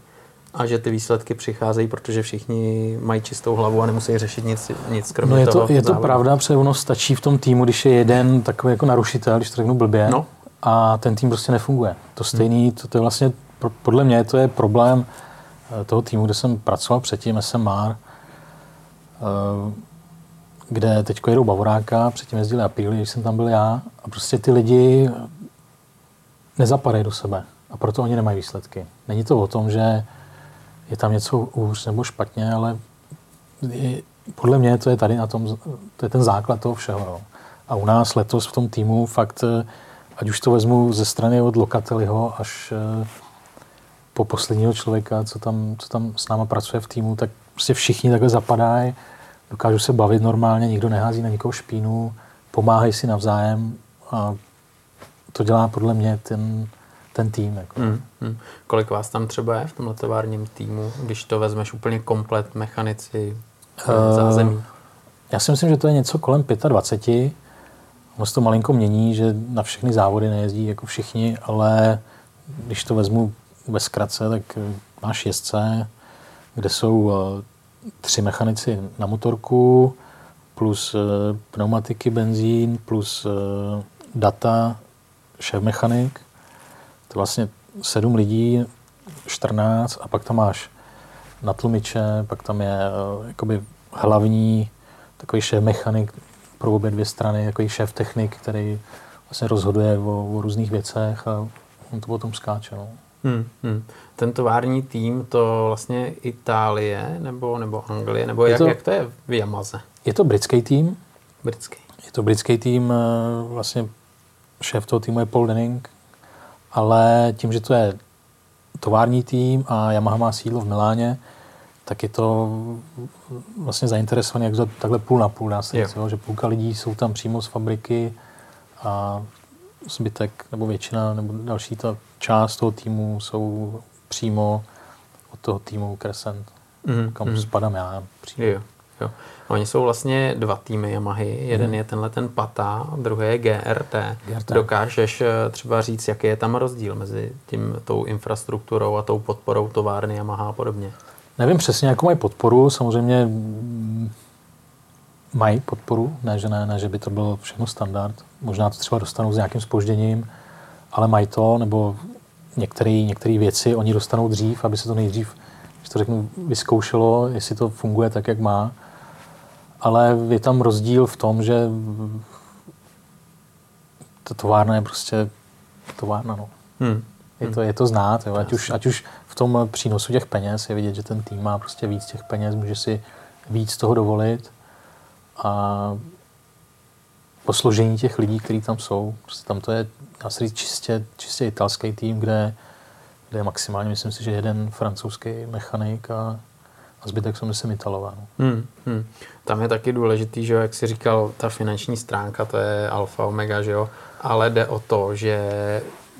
a že ty výsledky přicházejí, protože všichni mají čistou hlavu a nemusí řešit nic, nic kromě No je toho. to, je to závodu. pravda, protože ono stačí v tom týmu, když je jeden takový jako narušitel, když to řeknu blbě, No. a ten tým prostě nefunguje. To stejný, to, to je vlastně, podle mě to je problém eh, toho týmu, kde jsem pracoval předtím, SMR, eh, kde teď jedou Bavoráka, předtím jezdili Apíly, když jsem tam byl já, a prostě ty lidi nezapadají do sebe a proto oni nemají výsledky. Není to o tom, že je tam něco hůř nebo špatně, ale podle mě to je tady na tom, to je ten základ toho všeho. Jo. A u nás letos v tom týmu fakt, eh, ať už to vezmu ze strany od Lokateliho až eh, po posledního člověka, co tam, co tam s náma pracuje v týmu, tak prostě všichni takhle zapadají, dokážou se bavit normálně, nikdo nehází na nikoho špínu, pomáhají si navzájem a to dělá podle mě ten, ten tým. Jako. Hmm, hmm. Kolik vás tam třeba je v tom továrním týmu, když to vezmeš úplně komplet, mechanici, Eh, zázemí? Já si myslím, že to je něco kolem 25. Ono se to malinko mění, že na všechny závody nejezdí jako všichni, ale když to vezmu ve zkratce, tak máš jezdce, kde jsou eh, tři mechanici na motorku, plus eh, pneumatiky, benzín, plus eh, data, šéf mechanik. To vlastně sedm lidí, 14 a pak tam máš na tlumiče, pak tam je eh, jakoby hlavní takový šéf mechanik pro obě dvě strany, takový šéf technik, který vlastně rozhoduje o, o různých věcech a on to potom skáče. No. Hmm, hmm. Ten tovární tým, to vlastně Itálie nebo, nebo Anglie, nebo Je jak, to- jak to je v Yamaze? Je to britský tým, Britský. je to britský tým, eh, vlastně šéf toho týmu je Paul Denning, ale tím, že to je tovární tým a Yamaha má sídlo v Miláně, tak je to vlastně zainteresovaný jak za takhle půl na půl, dá se říct, že půlka lidí jsou tam přímo z fabriky a zbytek nebo většina nebo další ta část toho týmu jsou přímo od toho týmu Crescent, Mhm, kam mhm. spadám já. Přímo. Jo, jo. Oni jsou vlastně dva týmy Yamahy. Jeden Mhm. je tenhle ten Pata, druhý je GRT. GRT. Dokážeš eh, třeba říct, jaký je tam rozdíl mezi tím, tou infrastrukturou a tou podporou továrny Yamaha a podobně? Nevím přesně, jakou mají podporu. Samozřejmě mm, mají podporu, ne že, ne, ne, že by to bylo všechno standard. Možná to třeba dostanou s nějakým spožděním, ale mají to, nebo některé věci oni dostanou dřív, aby se to nejdřív, když to řeknu, vyzkoušelo, jestli to funguje tak, jak má. Ale je tam rozdíl v tom, že ta továrna je prostě továrna. No. Hmm. Je to, je to znát, jo. Ať, už, ať už v tom přínosu těch peněz je vidět, že ten tým má prostě víc těch peněz, může si víc toho dovolit a po složení těch lidí, kteří tam jsou, prostě tam to je, říct, čistě, čistě italský tým, kde, kde je maximálně, myslím si, že jeden francouzský mechanik a, a zbytek jsou, myslím, Italové. No. Hmm, hmm. Tam je taky důležitý, že jak jsi říkal, ta finanční stránka, to je alfa, omega, že jo, ale jde o to, že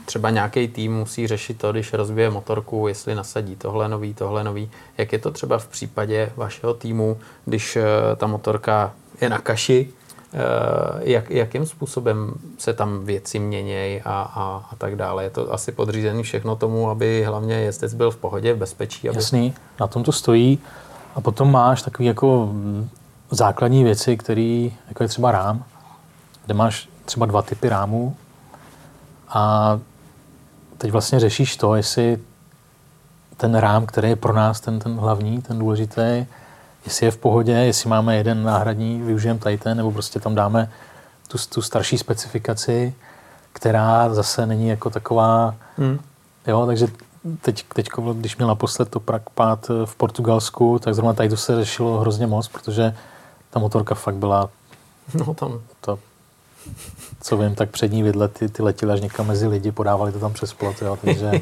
třeba nějaký tým musí řešit to, když rozbije motorku, jestli nasadí tohle nový, tohle nový. Jak je to třeba v případě vašeho týmu, když eh, ta motorka je na kaši, eh, jak, jakým způsobem se tam věci měnějí a, a, a tak dále. Je to asi podřízený všechno tomu, aby hlavně jezdec byl v pohodě, v bezpečí. Aby... Jasný, na tom to stojí. A potom máš takové jako mm, základní věci, které, jako je třeba rám, kde máš třeba dva typy rámů a teď vlastně řešíš to, jestli ten rám, který je pro nás ten, ten hlavní, ten důležitý, jestli je v pohodě, jestli máme jeden náhradní, využijeme tady ten, nebo prostě tam dáme tu, tu starší specifikaci, která zase není jako taková, Hmm. Jo, takže teď, teď, když měl naposled to prak pád v Portugalsku, tak zrovna tady to se řešilo hrozně moc, protože ta motorka fakt byla No tam to, co vím, tak přední vidle ty, ty letěly až někam mezi lidi, podávali to tam přes plot, jo, takže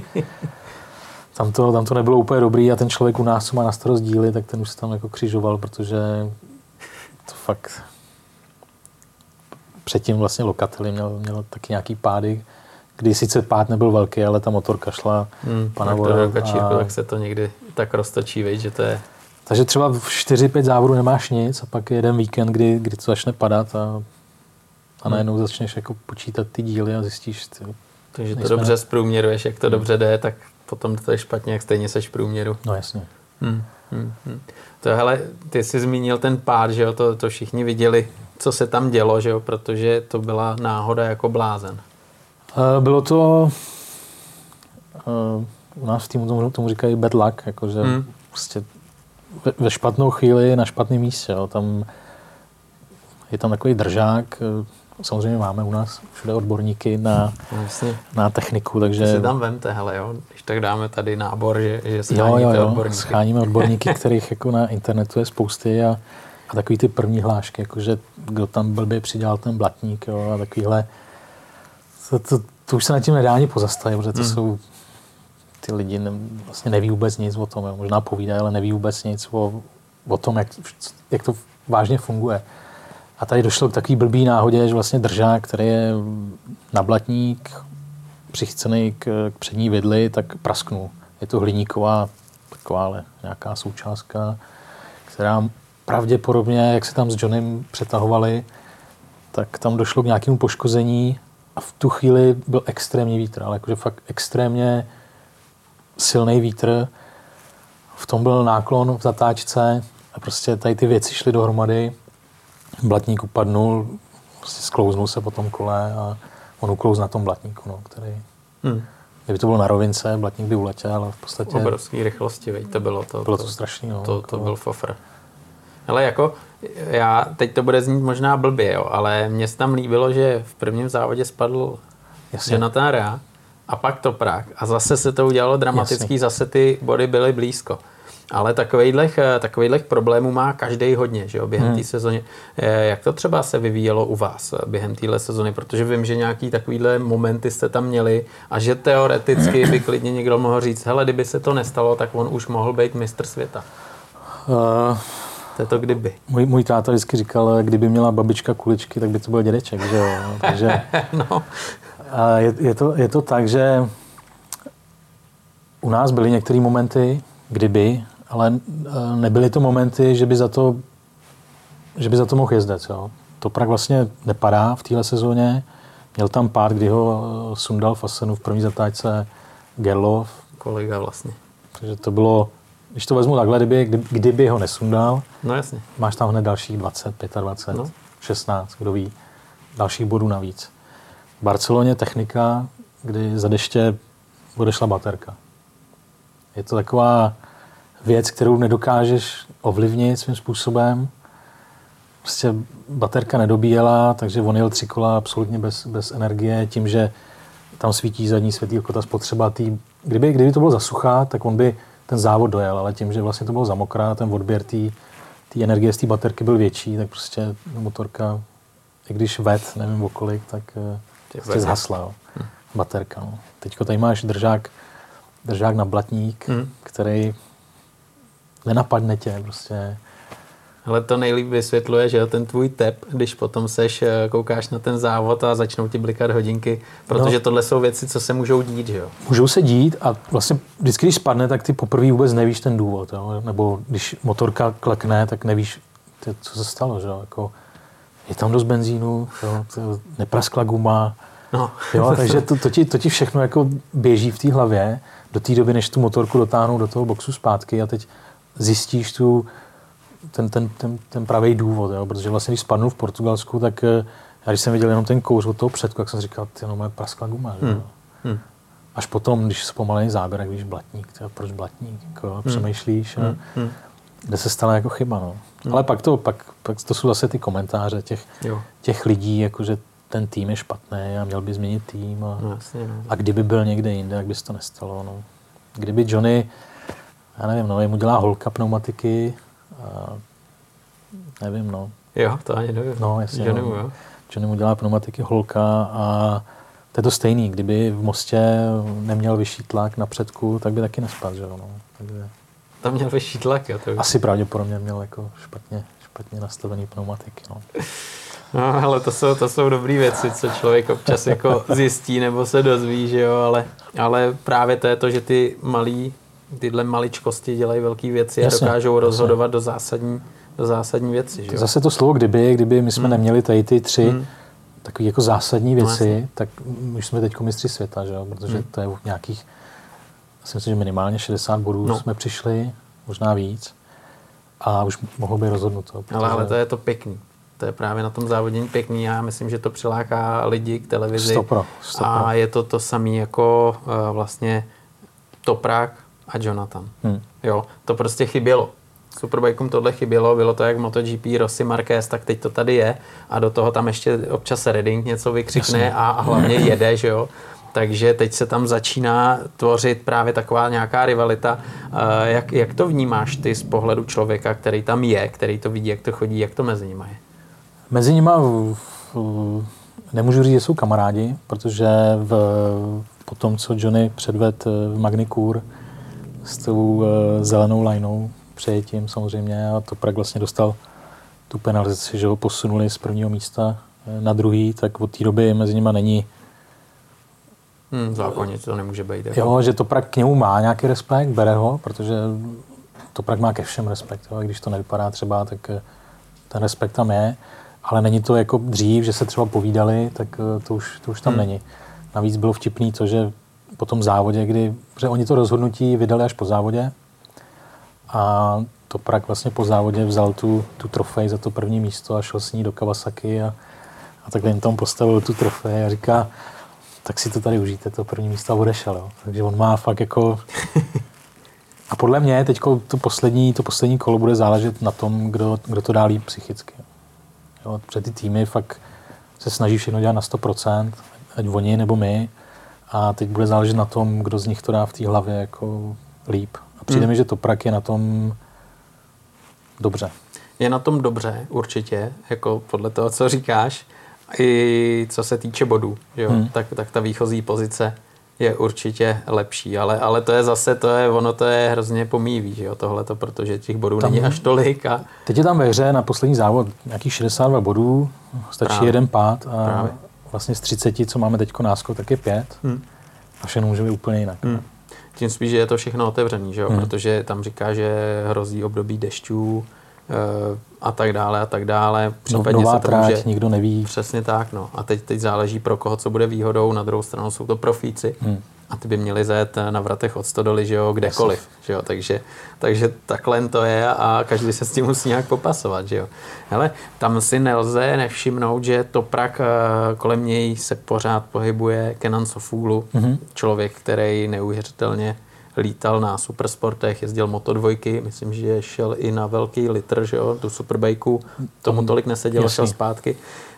tam to, tam to nebylo úplně dobrý a ten člověk u nás, co má na starost díly, tak ten už se tam jako křižoval, protože to fakt předtím vlastně Lokateli měl, měl taky nějaký pády, kdy sice pád nebyl velký, ale ta motorka šla Hmm, pana tak, kačírku, a- tak se to někdy tak roztočí, veď, že to je... Takže třeba v 4-5 závodů nemáš nic a pak je jeden víkend, kdy, kdy to začne padat a, a najednou začneš jako počítat ty díly a zjistíš, ty, Takže to dobře zprůměruješ, jak to hmm. dobře jde, tak potom to je špatně, jak stejně seš v průměru. No jasně. Hmm, hmm, hmm. To hele, ty jsi zmínil ten pád, že jo, to, to všichni viděli, co se tam dělo, že jo, protože to byla náhoda jako blázen. Uh, bylo to, uh, u nás v týmu tomu, tomu říkají bad luck, jakože hmm. prostě ve, ve špatnou chvíli na špatném místě, jo, tam je tam takový držák, samozřejmě máme u nás všude odborníky na, Jasně. na techniku, takže... Si tam vemte, hele, jo, když tak dáme tady nábor, že, že scháníte jo, jo, jo, odborníky. scháníme odborníky, kterých jako na internetu je spousty a, a takový ty první hlášky, jakože kdo tam blbě přidělal ten blatník, jo, a takovýhle, to, to, to už se nad tím nedá ani pozastavit, protože to hmm. jsou ty lidi ne, vlastně neví vůbec nic o tom, jo. možná povídají, ale neví vůbec nic o, o tom, jak, jak to vážně funguje. A tady došlo k takový blbý náhodě, že vlastně držák, který je na blatník přichcený k, k přední vidli, tak prasknul. Je to hliníková taková ale nějaká součástka, která pravděpodobně, jak se tam s Johnem přetahovali, tak tam došlo k nějakému poškození a v tu chvíli byl extrémní vítr, ale jakože fakt extrémně silný vítr. V tom byl náklon v zatáčce a prostě tady ty věci šly dohromady blatník upadnul, prostě sklouznul se po tom kole a on uklouz na tom blatníku, no, který... Hmm. Kdyby to bylo na rovince, blatník by uletěl, ale v podstatě... Obrovský rychlosti, veď, to bylo to. Bylo to, to strašný, no. To, jako... to byl fofr. Ale jako, já, teď to bude znít možná blbě, jo, ale mně se tam líbilo, že v prvním závodě spadl Jasně. Jonathan Rea a pak to Prah a zase se to udělalo dramatický, Jasně. zase ty body byly blízko. Ale takovýchhle, eh, takovýchhle problémů má každý hodně že jo, během hmm. té sezóny. Eh, jak to třeba se vyvíjelo u vás eh, během téhle sezóny? Protože vím, že nějaký takovýhle momenty jste tam měli a že teoreticky by klidně někdo mohl říct, hele, kdyby se to nestalo, tak on už mohl být mistr světa. Uh, to je to kdyby. Můj, můj táta vždycky říkal, kdyby měla babička kuličky, tak by to byl dědeček, že jo? Takže, no. a je, je, to, je to tak, že u nás byly některé momenty, kdyby, ale eh, nebyly to momenty, že by za to, že by za to mohl jezdec. Jo. Toprak vlastně nepadá v téhle sezóně. Měl tam pár, kdy ho eh, sundal Fasenu v první zatáčce Gerlov. Kolega vlastně. Takže to bylo, když to vezmu takhle, kdyby, kdyby ho nesundal, no jasně. máš tam hned dalších 20, 25, no. 16, kdo ví, dalších bodů navíc. V Barceloně technika, kdy za deště odešla baterka. Je to taková věc, kterou nedokážeš ovlivnit svým způsobem. Prostě baterka nedobíjela, takže on jel tři kola absolutně bez, bez energie, tím, že tam svítí zadní světýlko, ta spotřeba tý, kdyby, kdyby to bylo zasuchá, tak on by ten závod dojel, ale tím, že vlastně to bylo zamokrá, ten odběr té energie z té baterky byl větší, tak prostě motorka, i když ved, nevím o kolik, tak eh, prostě zhasla, jo. Hm. baterka. No. Teďko tady máš držák, držák na blatník, hm. který nenapadne tě prostě. Ale to nejlíp vysvětluje, že ten tvůj tep, když potom seš, eh, koukáš na ten závod a začnou ti blikat hodinky, protože no, tohle jsou věci, co se můžou dít, že jo? Můžou se dít a vlastně vždycky, když spadne, tak ty poprvé vůbec nevíš ten důvod, jo? nebo když motorka klekne, tak nevíš, ty, co se stalo, že jo? Jako, je tam dost benzínu, jo? nepraskla guma, no. jo? takže to, to, ti, to ti všechno jako běží v té hlavě do té doby, než tu motorku dotáhnou do toho boxu zpátky a teď zjistíš tu, ten, ten, ten, ten pravý důvod, jo? protože vlastně, když spadnu v Portugalsku, tak eh, já když jsem viděl jenom ten kouř od toho předku, jak jsem říkal, ty no, moje praskla guma. Hmm. Hmm. Až potom, když zpomalený záběr, jak víš, blatník, tyjo, proč blatník, jako, hmm. přemýšlíš, hmm. Hmm. kde se stala jako chyba. No. Hmm. Ale pak to, pak, pak to jsou zase ty komentáře těch, jo. těch lidí, jako, že ten tým je špatný a měl by změnit tým. A, no, jasně, no. a kdyby byl někde jinde, jak by se to nestalo. No. Kdyby Johnny já nevím, no, jemu dělá holka pneumatiky, a nevím, no. Jo, to ani nevím. No, jasně. Johnny, no. jo. Johnny mu dělá pneumatiky holka a to je to stejný. Kdyby v Mostě neměl vyšší tlak na předku, tak by taky nespadl, že jo, no. Takže... Tam měl vyšší tlak, jo? To Asi pravděpodobně měl jako špatně, špatně nastavený pneumatiky, no. No, ale to jsou, to jsou dobré věci, co člověk občas jako zjistí nebo se dozví, že jo, ale, ale právě to je to, že ty malí tyhle maličkosti dělají velké věci Jasně, a dokážou jasně. rozhodovat do zásadní, do zásadní věci. Že? Zase to slovo kdyby, kdyby my jsme Hmm. neměli tady ty tři Hmm. takové jako zásadní No, věci, jasně. tak my jsme teď mistři světa, že jo? protože Hmm. to je v nějakých, si myslím, že minimálně 60 bodů No. jsme přišli, možná víc. A už mohlo být rozhodnuto. Ale, ale to je to pěkný. To je právě na tom závodění pěkný. Já myslím, že to přiláká lidi k televizi. Stopro, stopro. A je to to samé jako uh, vlastně Toprak a Jonathan. Hmm. Jo, to prostě chybělo. Superbikeům tohle chybělo, bylo to jak MotoGP, Rossi Marquez, tak teď to tady je a do toho tam ještě občas Redding něco vykřikne a, a hlavně jede, že jo. Takže teď se tam začíná tvořit právě taková nějaká rivalita. Eh, Jak, jak to vnímáš ty z pohledu člověka, který tam je, který to vidí, jak to chodí, jak to mezi nimi je? Mezi nimi nemůžu říct, že jsou kamarádi, protože v, po tom, co Johnny předved v Magnikur s tou eh, zelenou linou, přejetím samozřejmě, a to Prag vlastně dostal tu penalizaci, že ho posunuli z prvního místa eh, na druhý, tak od té doby mezi nimi není, Hmm, zákonně to nemůže být. Jako. jo, že to Prag k němu má nějaký respekt, bere ho, protože to Prag má ke všem respekt, jo, a když to nevypadá třeba, tak eh, ten respekt tam je, ale není to jako dřív, že se třeba povídali, tak to už, to už tam Hmm. není. Navíc bylo vtipný to, že po tom závodě, kdy, protože oni to rozhodnutí vydali až po závodě a to Prag vlastně po závodě vzal tu, tu trofej za to první místo a šel s ní do Kawasaki a, a takhle jim tam postavil tu trofej a říká, tak si to tady užijte, to první místo a odešel. Jo. Takže on má fakt jako... A podle mě teď to poslední, to poslední kolo bude záležet na tom, kdo, kdo to dá líp psychicky. Jo, protože ty týmy fakt se snaží všechno dělat na 100%, ať oni nebo my. A teď bude záležet na tom, kdo z nich to dá v té hlavě jako líp. A přijde Hmm. mi, že to prak je na tom dobře. Je na tom dobře, určitě, jako podle toho, co říkáš. I co se týče bodů, jo? Hmm. Tak, tak ta výchozí pozice je určitě lepší, ale, ale to je zase, to je, ono to je hrozně pomývý, že jo, tohleto, protože těch bodů Tam- není až tolik a Teď je tam ve hře na poslední závod nějakých 62 bodů, stačí Právě. jeden pád a Právě. Vlastně z 30, co máme teď náskok, tak je pět. Hmm. A všechno může být úplně jinak. Hmm. tím spíš, že je to všechno otevřený, že jo? Hmm. protože tam říká, že hrozí období dešťů e, a tak dále a tak dále. No, Případně nová se to tráť, může... nikdo neví. Přesně tak, no. A teď, teď záleží pro koho, co bude výhodou. Na druhou stranu jsou to profíci. Hmm. A ty by měli zajet na vratech od Stodoly, že jo, kdekoliv, že jo, takže, takže takhle to je a každý se s tím musí nějak popasovat, že jo. Hele, tam si nelze nevšimnout, že Toprak eh, kolem něj se pořád pohybuje Kenan Sofulu, Mhm. člověk, který neuvěřitelně lítal na supersportech, jezdil Moto2, myslím, že šel i na velký litr, že jo, tu superbajku, tomu tolik nesedělo, Jasný. šel zpátky.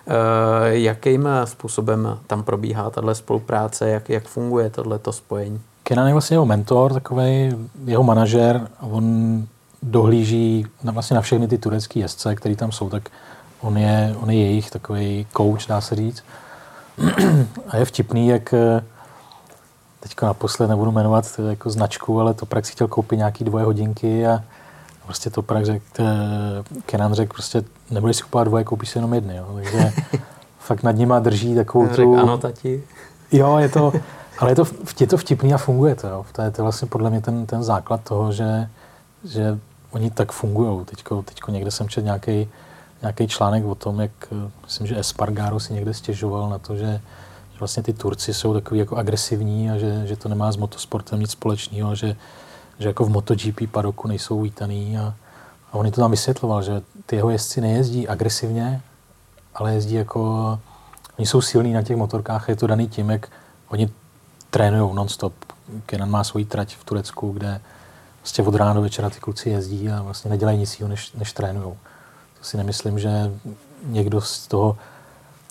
Eh, jakým způsobem tam probíhá tahle spolupráce, jak, jak funguje tohleto spojení? Kenan je vlastně jeho mentor, takový jeho manažer. On dohlíží na, vlastně na všechny ty turecké jezdce, který tam jsou, tak on je, on je jejich takový coach, dá se říct. A je vtipný, jak eh, teďka naposled nebudu jmenovat to jako značku, ale to si chtěl koupit nějaký dvoje hodinky a prostě to Prak řekl, eh, Kenan řekl prostě nebudeš si kupovat dvoje, koupíš si jenom jedny. Jo. Takže fakt nad nima drží takovou tu... Řekl, ano, tati. Jo, je to, ale je to, je to vtipný a funguje to. Jo. To, je, to vlastně podle mě ten, ten základ toho, že, že oni tak fungují. Teďko, teďko někde jsem četl nějaký nějaký článek o tom, jak eh, myslím, že Espargaro si někde stěžoval na to, že, že vlastně ty Turci jsou takový jako agresivní a že, že to nemá s motosportem nic společného, že, že jako v MotoGP padoku nejsou vítaný a, a on to tam vysvětloval, že ty jeho jezdci nejezdí agresivně, ale jezdí jako, oni jsou silní na těch motorkách, je to daný tím, jak oni trénují non-stop. Kenan má svoji trať v Turecku, kde vlastně od rána do večera ty kluci jezdí a vlastně nedělají nic jiného, než, než trénují. To si nemyslím, že někdo z toho,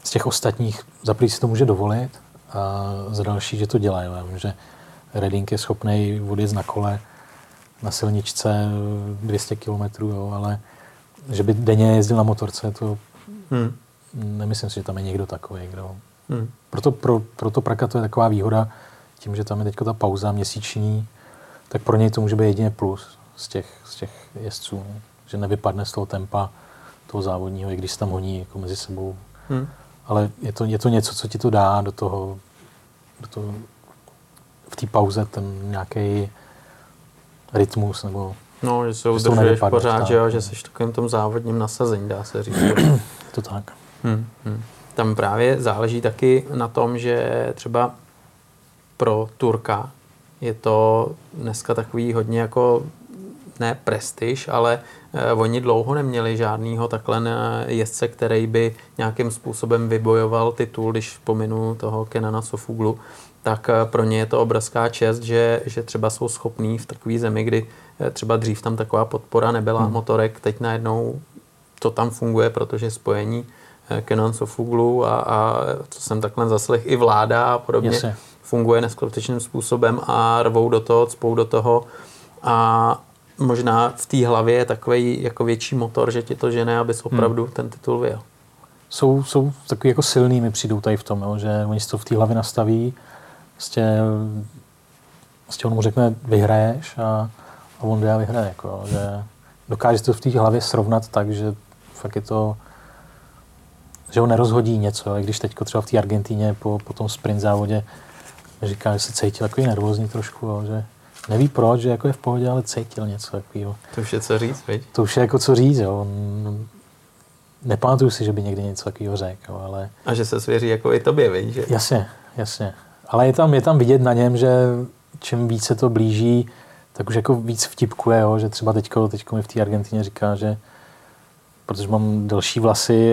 z těch ostatních za si to může dovolit a za další, že to dělají. Já vím, že Redding je schopný odjet na kole na silničce 200 km, jo, ale že by denně jezdil na motorce, to Hmm. nemyslím si, že tam je někdo takový, kdo... Hmm. Proto, pro, proto Praka to je taková výhoda, tím, že tam je teď ta pauza měsíční, tak pro něj to může být jedině plus z těch, z těch jezdců, no. že nevypadne z toho tempa toho závodního, i když se tam honí jako mezi sebou. Hmm. Ale je to, je to něco, co ti to dá do toho, do toho v té pauze ten nějaký rytmus nebo No, že se udržuješ pořád, že, jo, že jsi v takovém tom závodním nasazení, dá se říct. to tak. Hmm, hmm. Tam právě záleží taky na tom, že třeba pro Turka je to dneska takový hodně jako ne prestiž, ale uh, oni dlouho neměli žádného takhle jezdce, který by nějakým způsobem vybojoval titul, když pominu toho Kenana Sofuglu, tak uh, pro ně je to obrovská čest, že, že třeba jsou schopní v takové zemi, kdy uh, třeba dřív tam taková podpora nebyla hmm. motorek, teď najednou to tam funguje, protože spojení Kenan Sofuglu a, a co jsem takhle zaslech i vláda a podobně Jasně. funguje neskutečným způsobem a rvou do toho, cpou do toho a možná v té hlavě je takový jako větší motor, že ti to žene, abys hmm. opravdu hmm. ten titul vyjel. Jsou, jsou takový jako silný, mi přijdou tady v tom, jo, že oni si to v té hlavě nastaví, vlastně, vlastně on mu řekne, vyhraješ a, a on jde a vyhraje. Jako, že dokáže to v té hlavě srovnat tak, že fakt je to, že ho nerozhodí něco, i když teď třeba v té Argentíně po, po tom sprint závodě říká, že se cítil takový nervózní trošku, jo, že neví proč, že jako je v pohodě, ale cítil něco takového. To už je co říct, veď? To už je jako co říct, jo. Nepamatuju si, že by někdy něco takového řekl, ale... A že se svěří jako i tobě, veď, že? Jasně, jasně. Ale je tam, je tam vidět na něm, že čím víc se to blíží, tak už jako víc vtipkuje, jo, že třeba teďko, teďko mi v té Argentině říká, že protože mám delší vlasy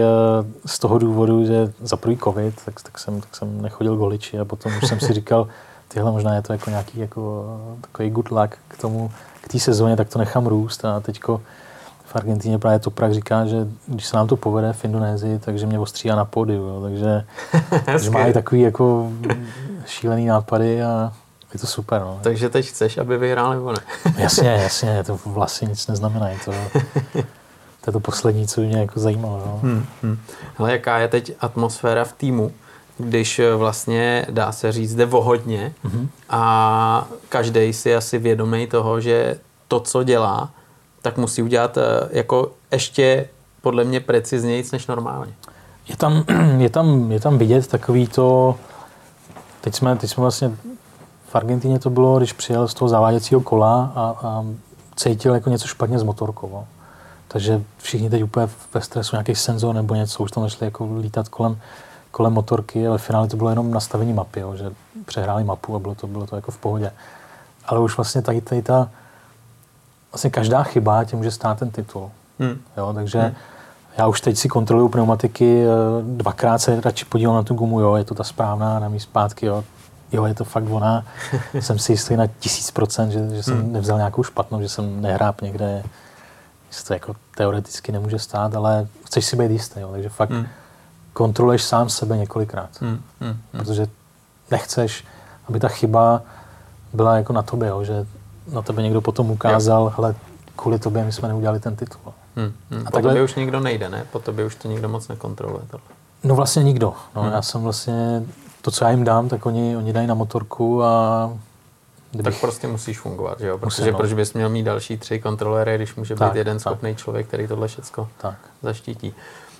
z toho důvodu, že za prvý covid, tak, tak, jsem, tak jsem nechodil goliči a potom už jsem si říkal, tyhle možná je to jako nějaký jako, takový good luck k tomu, k té sezóně, tak to nechám růst a teďko v Argentíně právě to Prah říká, že když se nám to povede v Indonésii, takže mě ostříhá na pódiu, jo. takže, takže má i takový jako šílený nápady a je to super. No. Takže teď chceš, aby vyhrál nebo ne? jasně, jasně, to vlastně nic neznamená. To, to je to poslední, co mě jako zajímalo. No. Hmm, hmm. Hele, jaká je teď atmosféra v týmu, když eh, vlastně dá se říct, jde o hodně hmm. a každý si asi vědomý toho, že to, co dělá, tak musí udělat eh, jako ještě podle mě precizněji než normálně. Je tam, je tam, je tam vidět takový to, teď jsme, teď jsme vlastně v Argentině to bylo, když přijel z toho zaváděcího kola a, a cítil jako něco špatně s motorkou. Takže všichni teď úplně ve stresu, nějaký senzor nebo něco, už tam začali jako lítat kolem, kolem motorky, ale v finále to bylo jenom nastavení mapy, jo, že přehráli mapu a bylo to, bylo to jako v pohodě. Ale už vlastně tady, tady ta, vlastně každá chyba tě může stát ten titul. Hmm. Jo, takže hmm. Já už teď si kontroluju pneumatiky, eh, dvakrát se radši podívám na tu gumu, jo, je to ta správná, na mý zpátky, jo, jo, je to fakt ona. jsem si jistý na tisíc procent, že, že jsem hmm. nevzal nějakou špatnou, že jsem nehráb někde se to jako teoreticky nemůže stát, ale chceš si být jistý, jo, takže fakt hmm. kontroluješ sám sebe několikrát. Hmm. Hmm. Hmm. Protože nechceš, aby ta chyba byla jako na tobě, jo, že na tebe někdo potom ukázal, hele, kvůli tobě my jsme neudělali ten titul. Hmm. Hmm. A po tobě už nikdo nejde, ne? Po tobě už to nikdo moc nekontroluje. Tohle. No vlastně nikdo. No, hmm. Já jsem vlastně, to, co já jim dám, tak oni, oni dají na motorku a Kdybych... Tak prostě musíš fungovat, že jo? Protože Musím, no. proč bys měl mít další tři kontroléry, když může tak, být jeden schopný člověk, který tohle všechno zaštítí.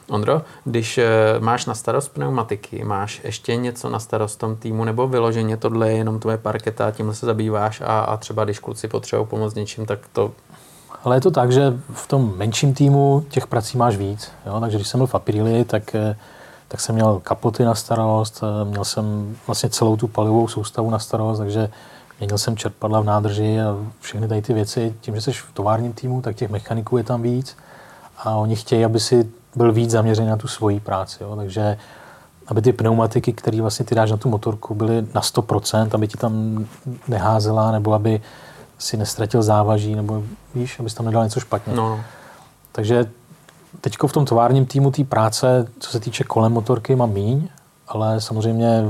Ondro, když eh, máš na starost pneumatiky, máš ještě něco na starost tom týmu, nebo vyloženě tohle je jenom tvoje parketa, tímhle se zabýváš a, a třeba když kluci potřebují pomoct něčím, tak to... Ale je to tak, že v tom menším týmu těch prací máš víc. Jo? Takže když jsem byl v Apirili, tak, eh, tak jsem měl kapoty na starost, eh, měl jsem vlastně celou tu palivovou soustavu na starost, takže Měnil jsem čerpadla v nádrži a všechny tady ty věci. Tím, že jsi v továrním týmu, tak těch mechaniků je tam víc a oni chtějí, aby si byl víc zaměřený na tu svoji práci. Jo. Takže aby ty pneumatiky, které vlastně ty dáš na tu motorku, byly na 100%, aby ti tam neházela, nebo aby si nestratil závaží, nebo víš, abys tam nedal něco špatně. No. no. Takže teď v tom továrním týmu té práce, co se týče kolem motorky, mám míň, ale samozřejmě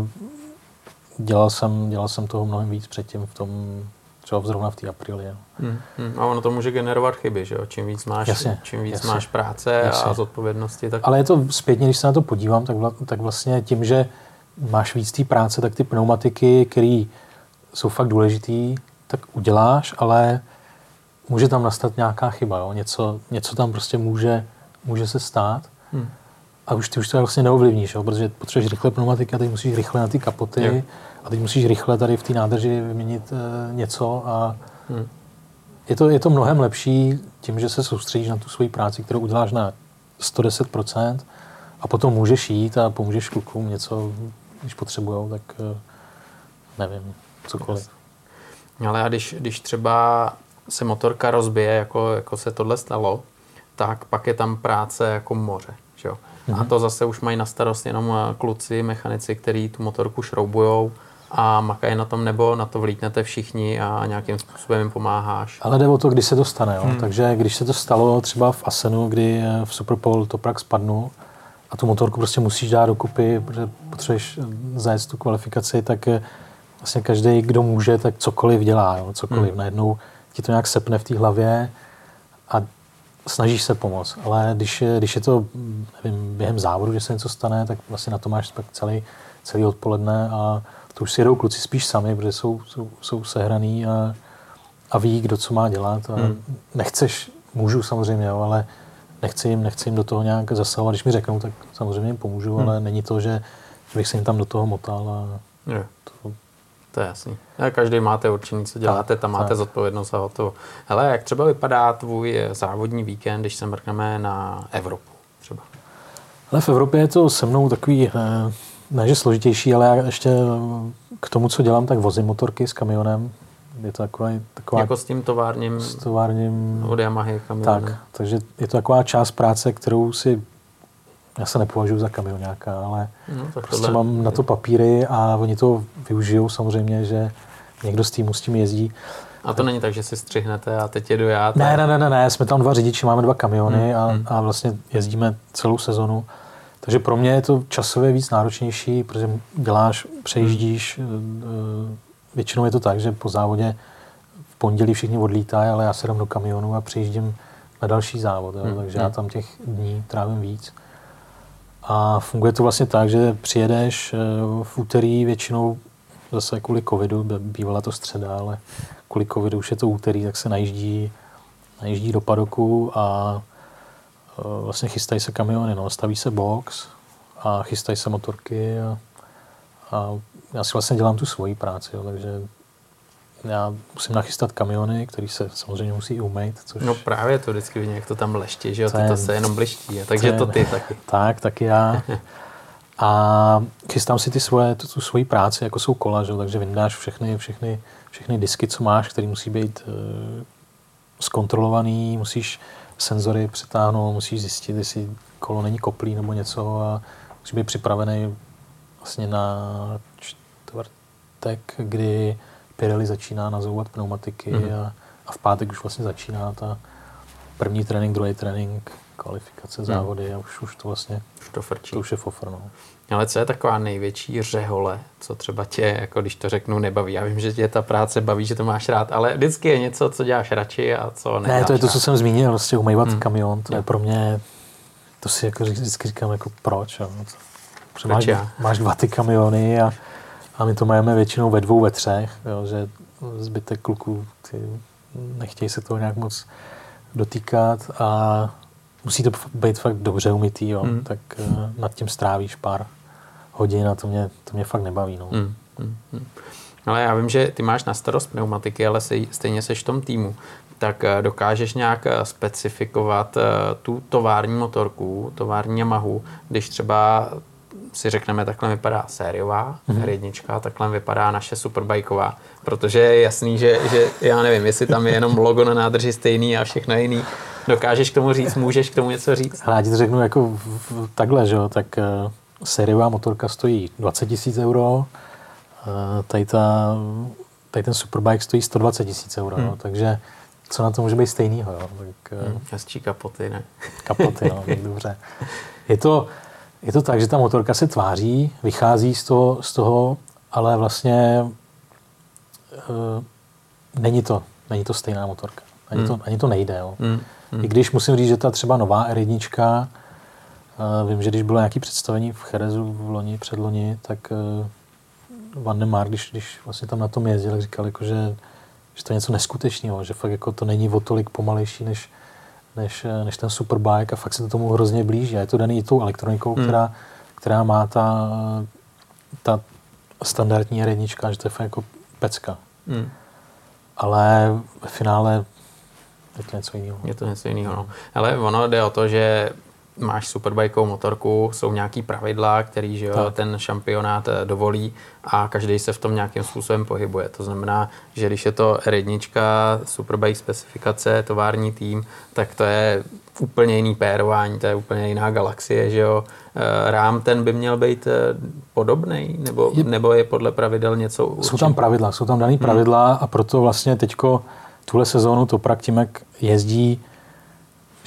dělal jsem, dělal jsem toho mnohem víc předtím v tom, třeba zrovna v té apríli. Hmm, hmm. A ono to může generovat chyby, že jo? Čím víc máš, jasně, čím víc jasně, máš práce jasně. a zodpovědnosti. Tak... Ale je to zpětně, když se na to podívám, tak, vla, tak vlastně tím, že máš víc té práce, tak ty pneumatiky, které jsou fakt důležitý, tak uděláš, ale může tam nastat nějaká chyba. Jo? Něco, něco tam prostě může, může se stát. Hmm. A už ty už to vlastně neovlivníš, jo? protože potřebuješ rychle pneumatiky a teď musíš rychle na ty kapoty. Jo a teď musíš rychle tady v té nádrži vyměnit e, něco a, hmm. je to, je to mnohem lepší tím, že se soustředíš na tu svoji práci, kterou uděláš na 110% a potom můžeš jít a pomůžeš klukům něco, když potřebujou, tak eh, nevím, cokoliv. Ale a když, když třeba se motorka rozbije, jako, jako se tohle stalo, tak pak je tam práce jako moře. Že jo? Mm-hmm. A mhm. to zase už mají na starost jenom eh, kluci, mechanici, kteří tu motorku šroubujou a makají na tom, nebo na to vlítnete všichni a nějakým způsobem jim pomáháš. Ale jde o to, kdy se to stane. Jo? Hmm. Takže když se to stalo třeba v Asenu, kdy eh, v Superpole Toprak spadnul a tu motorku prostě musíš dát dokupy, protože potřebuješ eh, zajet tu kvalifikaci, tak vlastně každý, kdo může, tak cokoliv dělá, jo? cokoliv. Hmm. Najednou ti to nějak sepne v té hlavě a snažíš se pomoct. Ale když je, když je to nevím, během závodu, že se něco stane, tak vlastně na to máš pak celý, celý odpoledne a to už si jedou kluci spíš sami, protože jsou, jsou, jsou sehraný a, a ví, kdo co má dělat. A hmm. Nechceš, můžu samozřejmě, jo, ale nechci jim, nechci jim do toho nějak zasahovat. Když mi řeknou, tak samozřejmě jim pomůžu, hmm. ale není to, že, že bych se jim tam do toho motal. A je. To, to je jasný. A každý máte určený, co děláte, tam máte tak. zodpovědnost za hotovo. Hele, jak třeba vypadá tvůj závodní víkend, když se mrkneme na Evropu třeba? Ale v Evropě je to se mnou takový, eh, ne že složitější, ale já ještě k tomu, co dělám, tak vozím motorky s kamionem. Je to taková, taková jako s tím továrním, s továrním od Yamaha kamionem. Tak, takže je to taková část práce, kterou si já se nepovažuji za kamionáka, ale no, prostě tohle... mám na to papíry a oni to využijou samozřejmě, že někdo s týmu s tím jezdí. A to není tak, že si střihnete a teď jedu já? Ne, ne, ne, ne, ne, jsme tam dva řidiči, máme dva kamiony hmm, a, hmm. a vlastně jezdíme celou sezonu. Takže pro mě je to časově víc náročnější, protože děláš, přejíždíš, hmm. většinou je to tak, že po závodě v pondělí všichni odlítají, ale já se dám do kamionu a přejíždím na další závod, jo, hmm. takže já tam těch dní trávím víc. A funguje to vlastně tak, že přijedeš eh, v úterý většinou zase kvůli covidu, bývala to středa, ale kvůli covidu už je to úterý, tak se najíždí, najíždí do padoku a eh, vlastně chystají se kamiony, no, staví se box a chystají se motorky a, a já si vlastně dělám tu svoji práci, jo, takže já musím nachystat kamiony, který se samozřejmě musí umýt. Což... No právě to vždycky vidím, jak to tam leští, že jo, to, to se jenom bliští, takže to, to ty taky. Tak, taky já. A chystám si ty svoje, tu, tu svoji práci, jako jsou kola, že? takže vyndáš všechny, všechny, všechny disky, co máš, které musí být uh, zkontrolovaný, musíš senzory přetáhnout, musíš zjistit, jestli kolo není koplý nebo něco a musí být připravený vlastně na čtvrtek, kdy Pirelli začíná nazouvat pneumatiky mm-hmm. a, a v pátek už vlastně začíná ta první trénink, druhý trénink, kvalifikace, mhm. závody a už, už to vlastně už to, frčí. to už je fofr. No. Ale co je taková největší řehole, co třeba tě, jako když to řeknu, nebaví? Já vím, že tě ta práce baví, že to máš rád, ale vždycky je něco, co děláš radši a co Ne, to je to, co jsem zmínil, prostě umývat hmm. kamion, to no. je pro mě, to si jako vždycky říkám, jako proč, jo. Máš, máš dva ty kamiony a a my to máme většinou ve dvou, ve třech, jo, že zbytek kluků ty nechtějí se toho nějak moc dotýkat a musí to být fakt dobře umytý, jo, mm. tak uh, nad tím strávíš pár hodin a to mě, to mě fakt nebaví. No. Mm. Mm. Ale já vím, že ty máš na starost pneumatiky, ale stejně seš v tom týmu. Tak eh, dokážeš nějak eh, specifikovat tu tovární motorku, tovární Yamahu, když třeba si řekneme, takhle vypadá sériová mm-hmm. R1, takhle vypadá naše superbajková, protože je jasný, že, že já nevím, jestli tam je jenom logo na nádrži stejný a všechno jiný. Dokážeš k tomu říct, můžeš k tomu něco říct? Ale já ti to řeknu jako v, v, takhle, že jo, tak uh, sériová motorka stojí 20 tisíc euro, uh, tady, ta, tady ten superbike stojí 120 tisíc euro, hmm. takže co na to může být stejného, jo? Tak, uh, hmm, kapoty, ne? Kapoty, no, dobře. Je to, je to tak, že ta motorka se tváří, vychází z toho, z toho ale vlastně uh, není, to, není to stejná motorka. Ani, hmm. to, ani to nejde. Jo. Hmm. Hmm. I když musím říct, že ta třeba nová R1, uh, vím, že když bylo nějaké představení v Cherezu v loni, předloni, tak uh, Van de Mar, když, když vlastně tam na tom jezdil, říkal, jako, že, že to je něco neskutečného, že fakt jako to není o tolik pomalejší, než, než, než ten Superbike a fakt se to tomu hrozně blíží. A je to daný i tou elektronikou, hmm. která, která má ta, ta standardní jednička, že to je fakt jako pecka. Hmm. Ale ve finále je to něco jiného. Je to něco jiného, no. Ale ono jde o to, že máš superbajkovou motorku, jsou nějaký pravidla, který že jo, ten šampionát eh, dovolí a každý se v tom nějakým způsobem pohybuje. To znamená, že když je to R1, superbike specifikace, tovární tým, tak to je úplně jiný pérování, to je úplně jiná galaxie, že jo. Eh, rám ten by měl být eh, podobný, nebo, je, nebo je podle pravidel něco určitě? Jsou tam pravidla, jsou tam daný hmm. pravidla hmm. a proto vlastně teďko tuhle sezónu Toprak Timek jezdí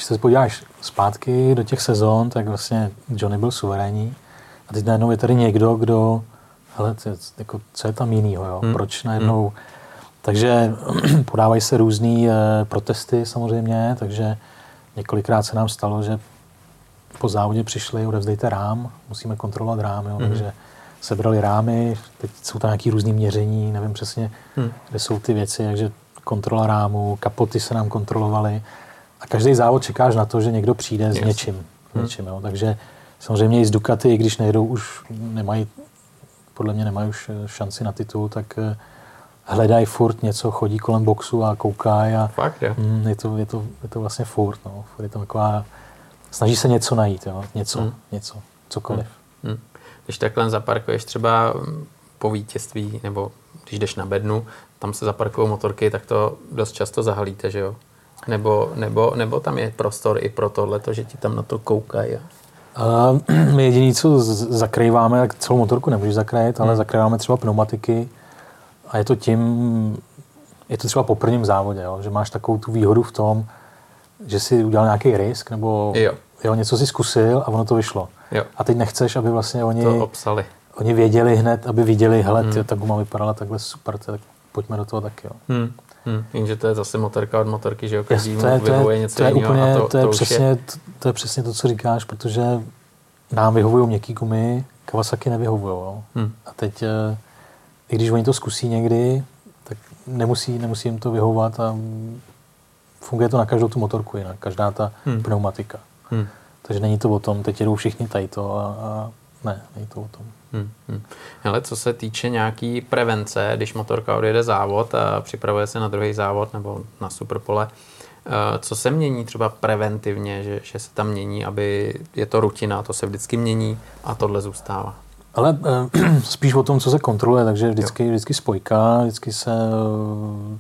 když se podíváš zpátky do těch sezón, tak vlastně Johnny byl suverénní. A teď najednou je tady někdo, kdo, hele, jako, co je tam jinýho, jo? Hmm. proč najednou... Hmm. Takže podávají se různé e, protesty samozřejmě, takže několikrát se nám stalo, že po závodě přišli, odevzdejte rám, musíme kontrolovat rám, jo? Hmm. takže sebrali rámy, teď jsou tam nějaké různé měření, nevím přesně, hmm. kde jsou ty věci, takže kontrola rámu, kapoty se nám kontrolovaly. A každý závod čekáš na to, že někdo přijde yes. s něčím. Hmm. něčím jo. Takže samozřejmě i z Ducati, i když nejdou, už nemají, podle mě nemají už eh, šanci na titul, tak eh, hledají furt něco, chodí kolem boxu a koukají. A, Fakt, je. Mm, je, to, je, to, je to vlastně furt. No. Furt je to taková, snaží se něco najít, jo. něco, hmm. něco, cokoliv. Hmm. Když takhle zaparkuješ třeba mm, po vítězství, nebo když jdeš na bednu, tam se zaparkují motorky, tak to dost často zahalíte, že jo? Nebo, nebo, nebo tam je prostor i pro tohle, že ti tam na to koukají? Uh, my jediný, co zakrýváme, tak celou motorku nemůžeš zakrýt, ale hmm. zakrýváme třeba pneumatiky a je to tím, je to třeba po prvním závodě, jo, že máš takovou tu výhodu v tom, že si udělal nějaký risk, nebo jo. Jo, něco si zkusil a ono to vyšlo. Jo. A teď nechceš, aby vlastně oni, to obsali. oni věděli hned, aby viděli, hele, hmm. ta guma vypadala takhle super, tak pojďme do toho taky. Jo. Hmm. Hmm, jenže to je zase motorka od motorky, že jo, každý to je, to vyhovuje něco to je jiného. Úplně, to, to, je to, přesně, je... To, to, je přesně to, co říkáš, protože nám vyhovují měkký gumy, Kawasaki nevyhovují. Hmm. A teď, eh, i když oni to zkusí někdy, tak nemusí, nemusí jim to vyhovovat a funguje to na každou tu motorku jinak, každá ta hmm. pneumatika. Hmm. Takže není to o tom, teď jedou všichni tady to a, a ne, není to o tom. Hmm, hmm. Ale co se týče nějaký prevence, když motorka odjede závod a připravuje se na druhý závod nebo na superpole, eh, co se mění třeba preventivně, že, že se tam mění, aby je to rutina, to se vždycky mění a tohle zůstává? Ale e, spíš o tom, co se kontroluje, takže vždycky, vždycky spojka, vždycky se e,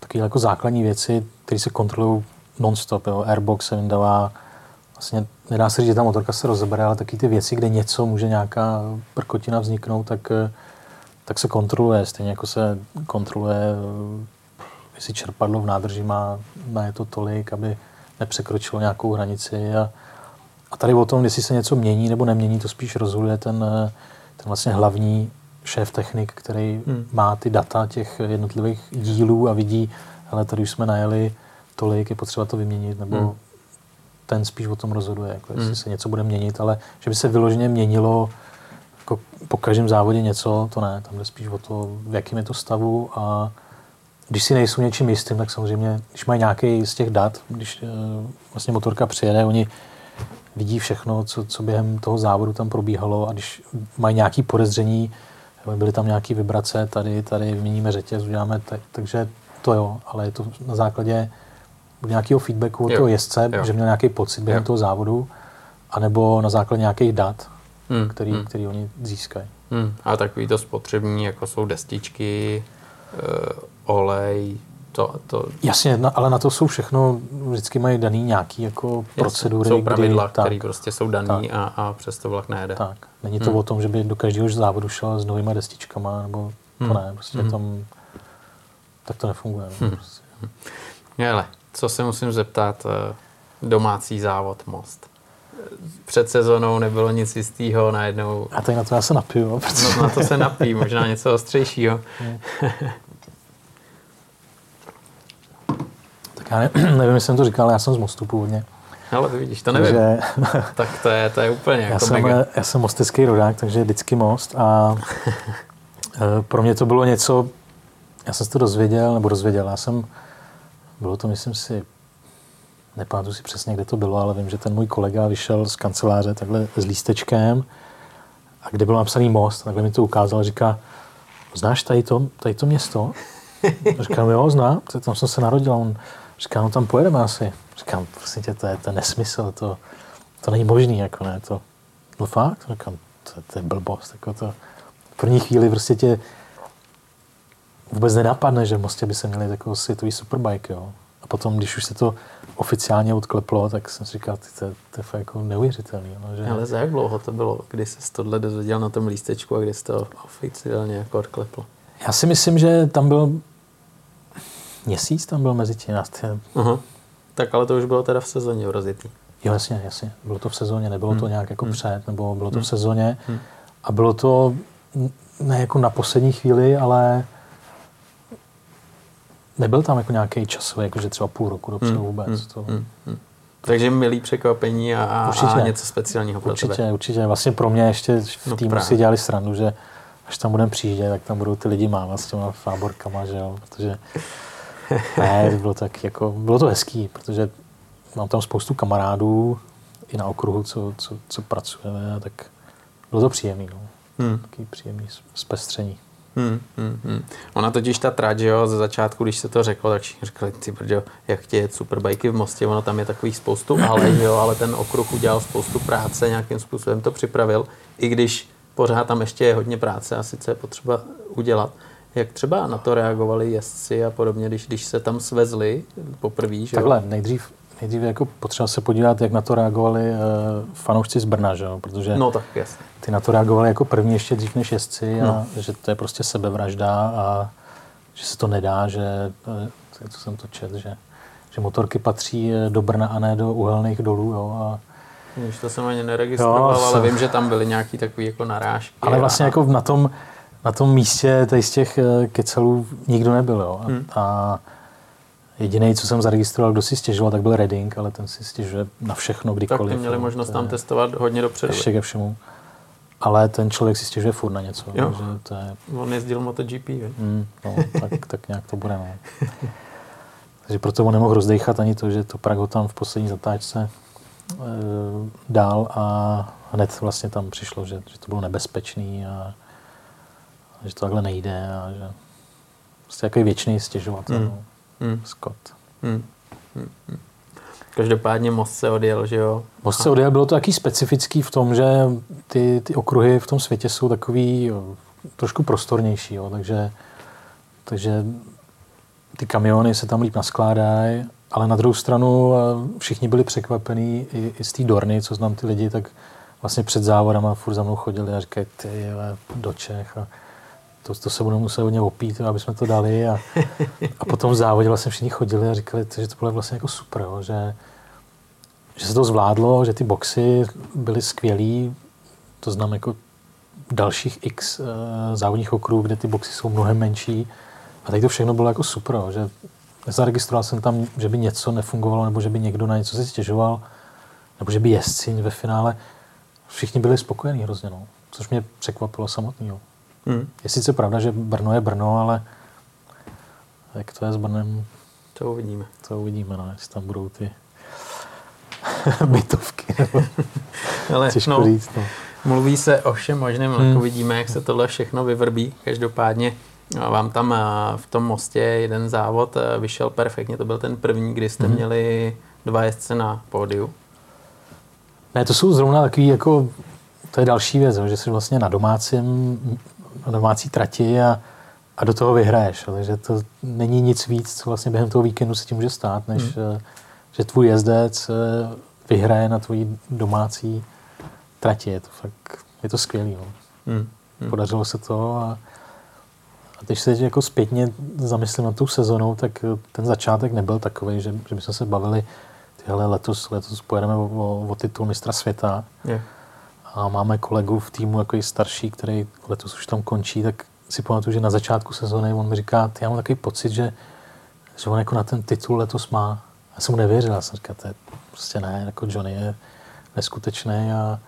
taky jako základní věci, které se kontrolují non-stop. Jo. Airbox se vydává vlastně nedá se říct, že ta motorka se rozebere, ale taky ty věci, kde něco může nějaká prkotina vzniknout, tak, eh, tak se kontroluje. Stejně jako se kontroluje, eh, jestli čerpadlo v nádrži má, má je to tolik, aby nepřekročilo nějakou hranici. A, a tady o tom, jestli se něco mění nebo nemění, to spíš rozhoduje ten, eh, ten vlastně hlavní šéf technik, který hmm. má ty data těch jednotlivých dílů a vidí, ale tady už jsme najeli tolik, je potřeba to vyměnit, nebo hmm ten spíš o tom rozhoduje, jako jestli hmm. se něco bude měnit, ale že by se vyloženě měnilo jako po každém závodě něco, to ne, tam jde spíš o to, v jakém je to stavu a když si nejsou něčím jistým, tak samozřejmě, když mají nějaký z těch dat, když uh, vlastně motorka přijede, oni vidí všechno, co, co během toho závodu tam probíhalo a když mají nějaké podezření, byly tam nějaké vibrace, tady, tady vyměníme řetěz, uděláme tak, takže to jo, ale je to na základě nějakého feedbacku od jo. toho jezdce, jo. že měl nějaký pocit během jo. toho závodu, anebo na základě nějakých dat, hmm. který, hmm. který oni získají. Hmm. A takový to spotřební, jako jsou destičky, uh, olej, to, to... Jasně, na, ale na to jsou všechno, vždycky mají daný nějaký jako Jasně, procedury. Jsou pravidla, které prostě jsou daný a, a přes to vlak nejede. Tak. Není to hmm. o tom, že by do každého závodu šel s novýma destičkama, nebo to hmm. ne, prostě hmm. tam tak to nefunguje. No, hmm. Prostě. Hele, co se musím zeptat, eh, domácí závod Most. Před sezonou nebylo nic jistého, najednou... A tady na to já se napiju. No, protože... no, na to se napiju, možná něco ostřejšího. tak já ne, nevím, jestli jsem to říkal, ale já jsem z Mostu původně. Ale to vidíš, to nevím. Takže, tak to je, to je úplně já jako jsem, mega. Já jsem mostecký rodák, takže vždycky most a eh, pro mě to bylo něco, já jsem se to dozvěděl, nebo dozvěděl, já jsem bylo to, myslím si, nepamatuji si přesně, kde to bylo, ale vím, že ten můj kolega vyšel z kanceláře takhle s lístečkem a kde byl napsaný most, takhle mi to ukázal říká, znáš tady to, tady to město? Říkám, jo, znám, tam jsem se narodil. On Říkám, no tam pojedeme asi. Říkám, prostě tě, to je, to nesmysl, to, to není možný, jako ne, to, no fakt, říkám, to, to je blbost, jako to, v první chvíli prostě tě vůbec nenapadne, že v Mostě by se měli jako světový superbike, jo. A potom, když už se to oficiálně odkleplo, tak jsem si říkal, ty, to, to je fakt jako neuvěřitelný. No, že... Ale za jak dlouho to bylo, kdy jsi tohle dozvěděl na tom lístečku a kdy jsi to oficiálně jako odklepl? Já si myslím, že tam byl měsíc, tam byl mezi tím. Aha. Tak ale to už bylo teda v sezóně rozjetý. Jo, jasně, jasně. Bylo to v sezóně, nebylo hmm. to nějak jako hmm. před, nebo bylo to Hmm. v sezóně. Hmm. A bylo to ne jako na poslední chvíli, ale nebyl tam jako nějaký časový, jakože třeba půl roku dopředu Hmm. vůbec. Hmm. To, Hmm. Hmm. Takže milý překvapení a, a, Určitě. a něco speciálního pro určitě, tebe. určitě. Vlastně pro mě ještě v No týmu právě. si dělali srandu, že až tam budeme přijíždět, tak tam budou ty lidi mávat s těma fáborkama, že jo, protože ne, bylo tak jako, bylo to hezký, protože mám tam spoustu kamarádů i na okruhu, co, co, co pracujeme, tak bylo to příjemný, no. Hmm. Takový příjemný zpestření. Hmm, hmm, hmm. Ona totiž ta trať, že jo, ze začátku, když se to řeklo, tak všichni řekli, ty brďo, jak chtějí jet superbajky v Mostě, ono tam je takových spoustu ale, jo, ale ten okruh udělal spoustu práce, nějakým způsobem to připravil, i když pořád tam ještě je hodně práce a sice je potřeba udělat. Jak třeba na to reagovali jezdci a podobně, když, když se tam svezli poprvé, jo? Takhle, nejdřív, nejdřív jako potřeba se podívat, jak na to reagovali uh, fanoušci z Brna, že jo? protože No tak jasně. ty na to reagovali jako první ještě dřív než jezdci a No. že to je prostě sebevražda a že se to nedá, že, eh, co jsem to čet, že, že motorky patří eh, do Brna a ne do uhelných dolů, jo, a, Už to jsem ani neregistroval, Jo, ale jsem- vím, že tam byly nějaký takový jako narážky. ale vlastně a, jako na tom, na tom místě tady z těch kecelů nikdo nebyl, jo, a, Hmm. a jediný, co jsem zaregistroval, kdo si stěžoval, tak byl Redding, ale ten si stěžuje na všechno, tak kdykoliv. ty měli možnost tam testovat hodně dopředu. Ještě ke všemu. Ale ten člověk si stěžuje furt na něco. Jo. Takže to je, On jezdil MotoGP, mm, no, tak, tak nějak to bude. No. Takže proto on nemohl rozdechat ani to, že to Prago tam v poslední zatáčce e, dál a hned vlastně tam přišlo, že, že to bylo nebezpečný a, že to takhle nejde a že prostě takový věčný stěžovatel. Mm. Mm. No, Hmm. Scott. Hmm. Hmm. hmm. Každopádně most se odjel, že jo? Most se odjel, bylo to taky specifický v tom, že ty, ty okruhy v tom světě jsou takový jo, trošku prostornější, jo, takže, takže ty kamiony se tam líp naskládají, ale na druhou stranu eh, všichni byli překvapení i, i z té Dorny, co znám ty lidi, tak vlastně před závodama furt za mnou chodili a říkají, ty do Čech a to, to se budeme muset hodně opít, aby jsme to dali. A, a potom v závodě vlastně všichni chodili a říkali, že to bylo vlastně jako super, jo, že, že se to zvládlo, že ty boxy byly skvělý, to znám jako dalších x uh, závodních okruhů, kde ty boxy jsou mnohem menší. A tady to všechno bylo jako super, jo, že nezaregistroval jsem tam, že by něco nefungovalo, nebo že by někdo na něco si stěžoval, nebo že by jezdci ve finále, všichni byli spokojení hrozně, no, což mě překvapilo samotného. Hmm. Je sice pravda, že Brno je Brno, ale jak to je s Brnem, To uvidíme. to uvidíme, no, jestli tam budou ty bytovky, nebo Ale těžko no, říct. No. mluví se o všem možném, Hmm. hmm. uvidíme, jak se tohle všechno vyvrbí. Každopádně no, vám tam eh, v tom mostě jeden závod eh, vyšel perfektně. To byl ten první, kdy jste Mhm. měli dva jezdce na pódiu. Ne, to jsou zrovna takový jako, to je další věc, že jsi vlastně na domácím, na domácí trati a, a do toho vyhraješ. Takže to není nic víc, co vlastně během toho víkendu se ti může stát, než Hmm. eh, že tvůj jezdec eh, vyhraje na tvojí domácí trati. Je to fakt, je to skvělý. No. Hmm. Hmm. Podařilo se to a, a když se jako zpětně zamyslím na tou sezonou, tak eh, ten začátek nebyl takový, že, že bychom se bavili, tyhle letos, letos pojedeme o, o, o titul mistra světa Je. A máme kolegu v týmu jako i starší, který letos už tam končí, tak si pamatuju, že na začátku sezóny on mi říká, "Ty, já mám takový pocit, že, že on jako na ten titul letos má. Já jsem mu nevěřil, já jsem říkal, to je prostě ne, jako Johnny je neskutečný a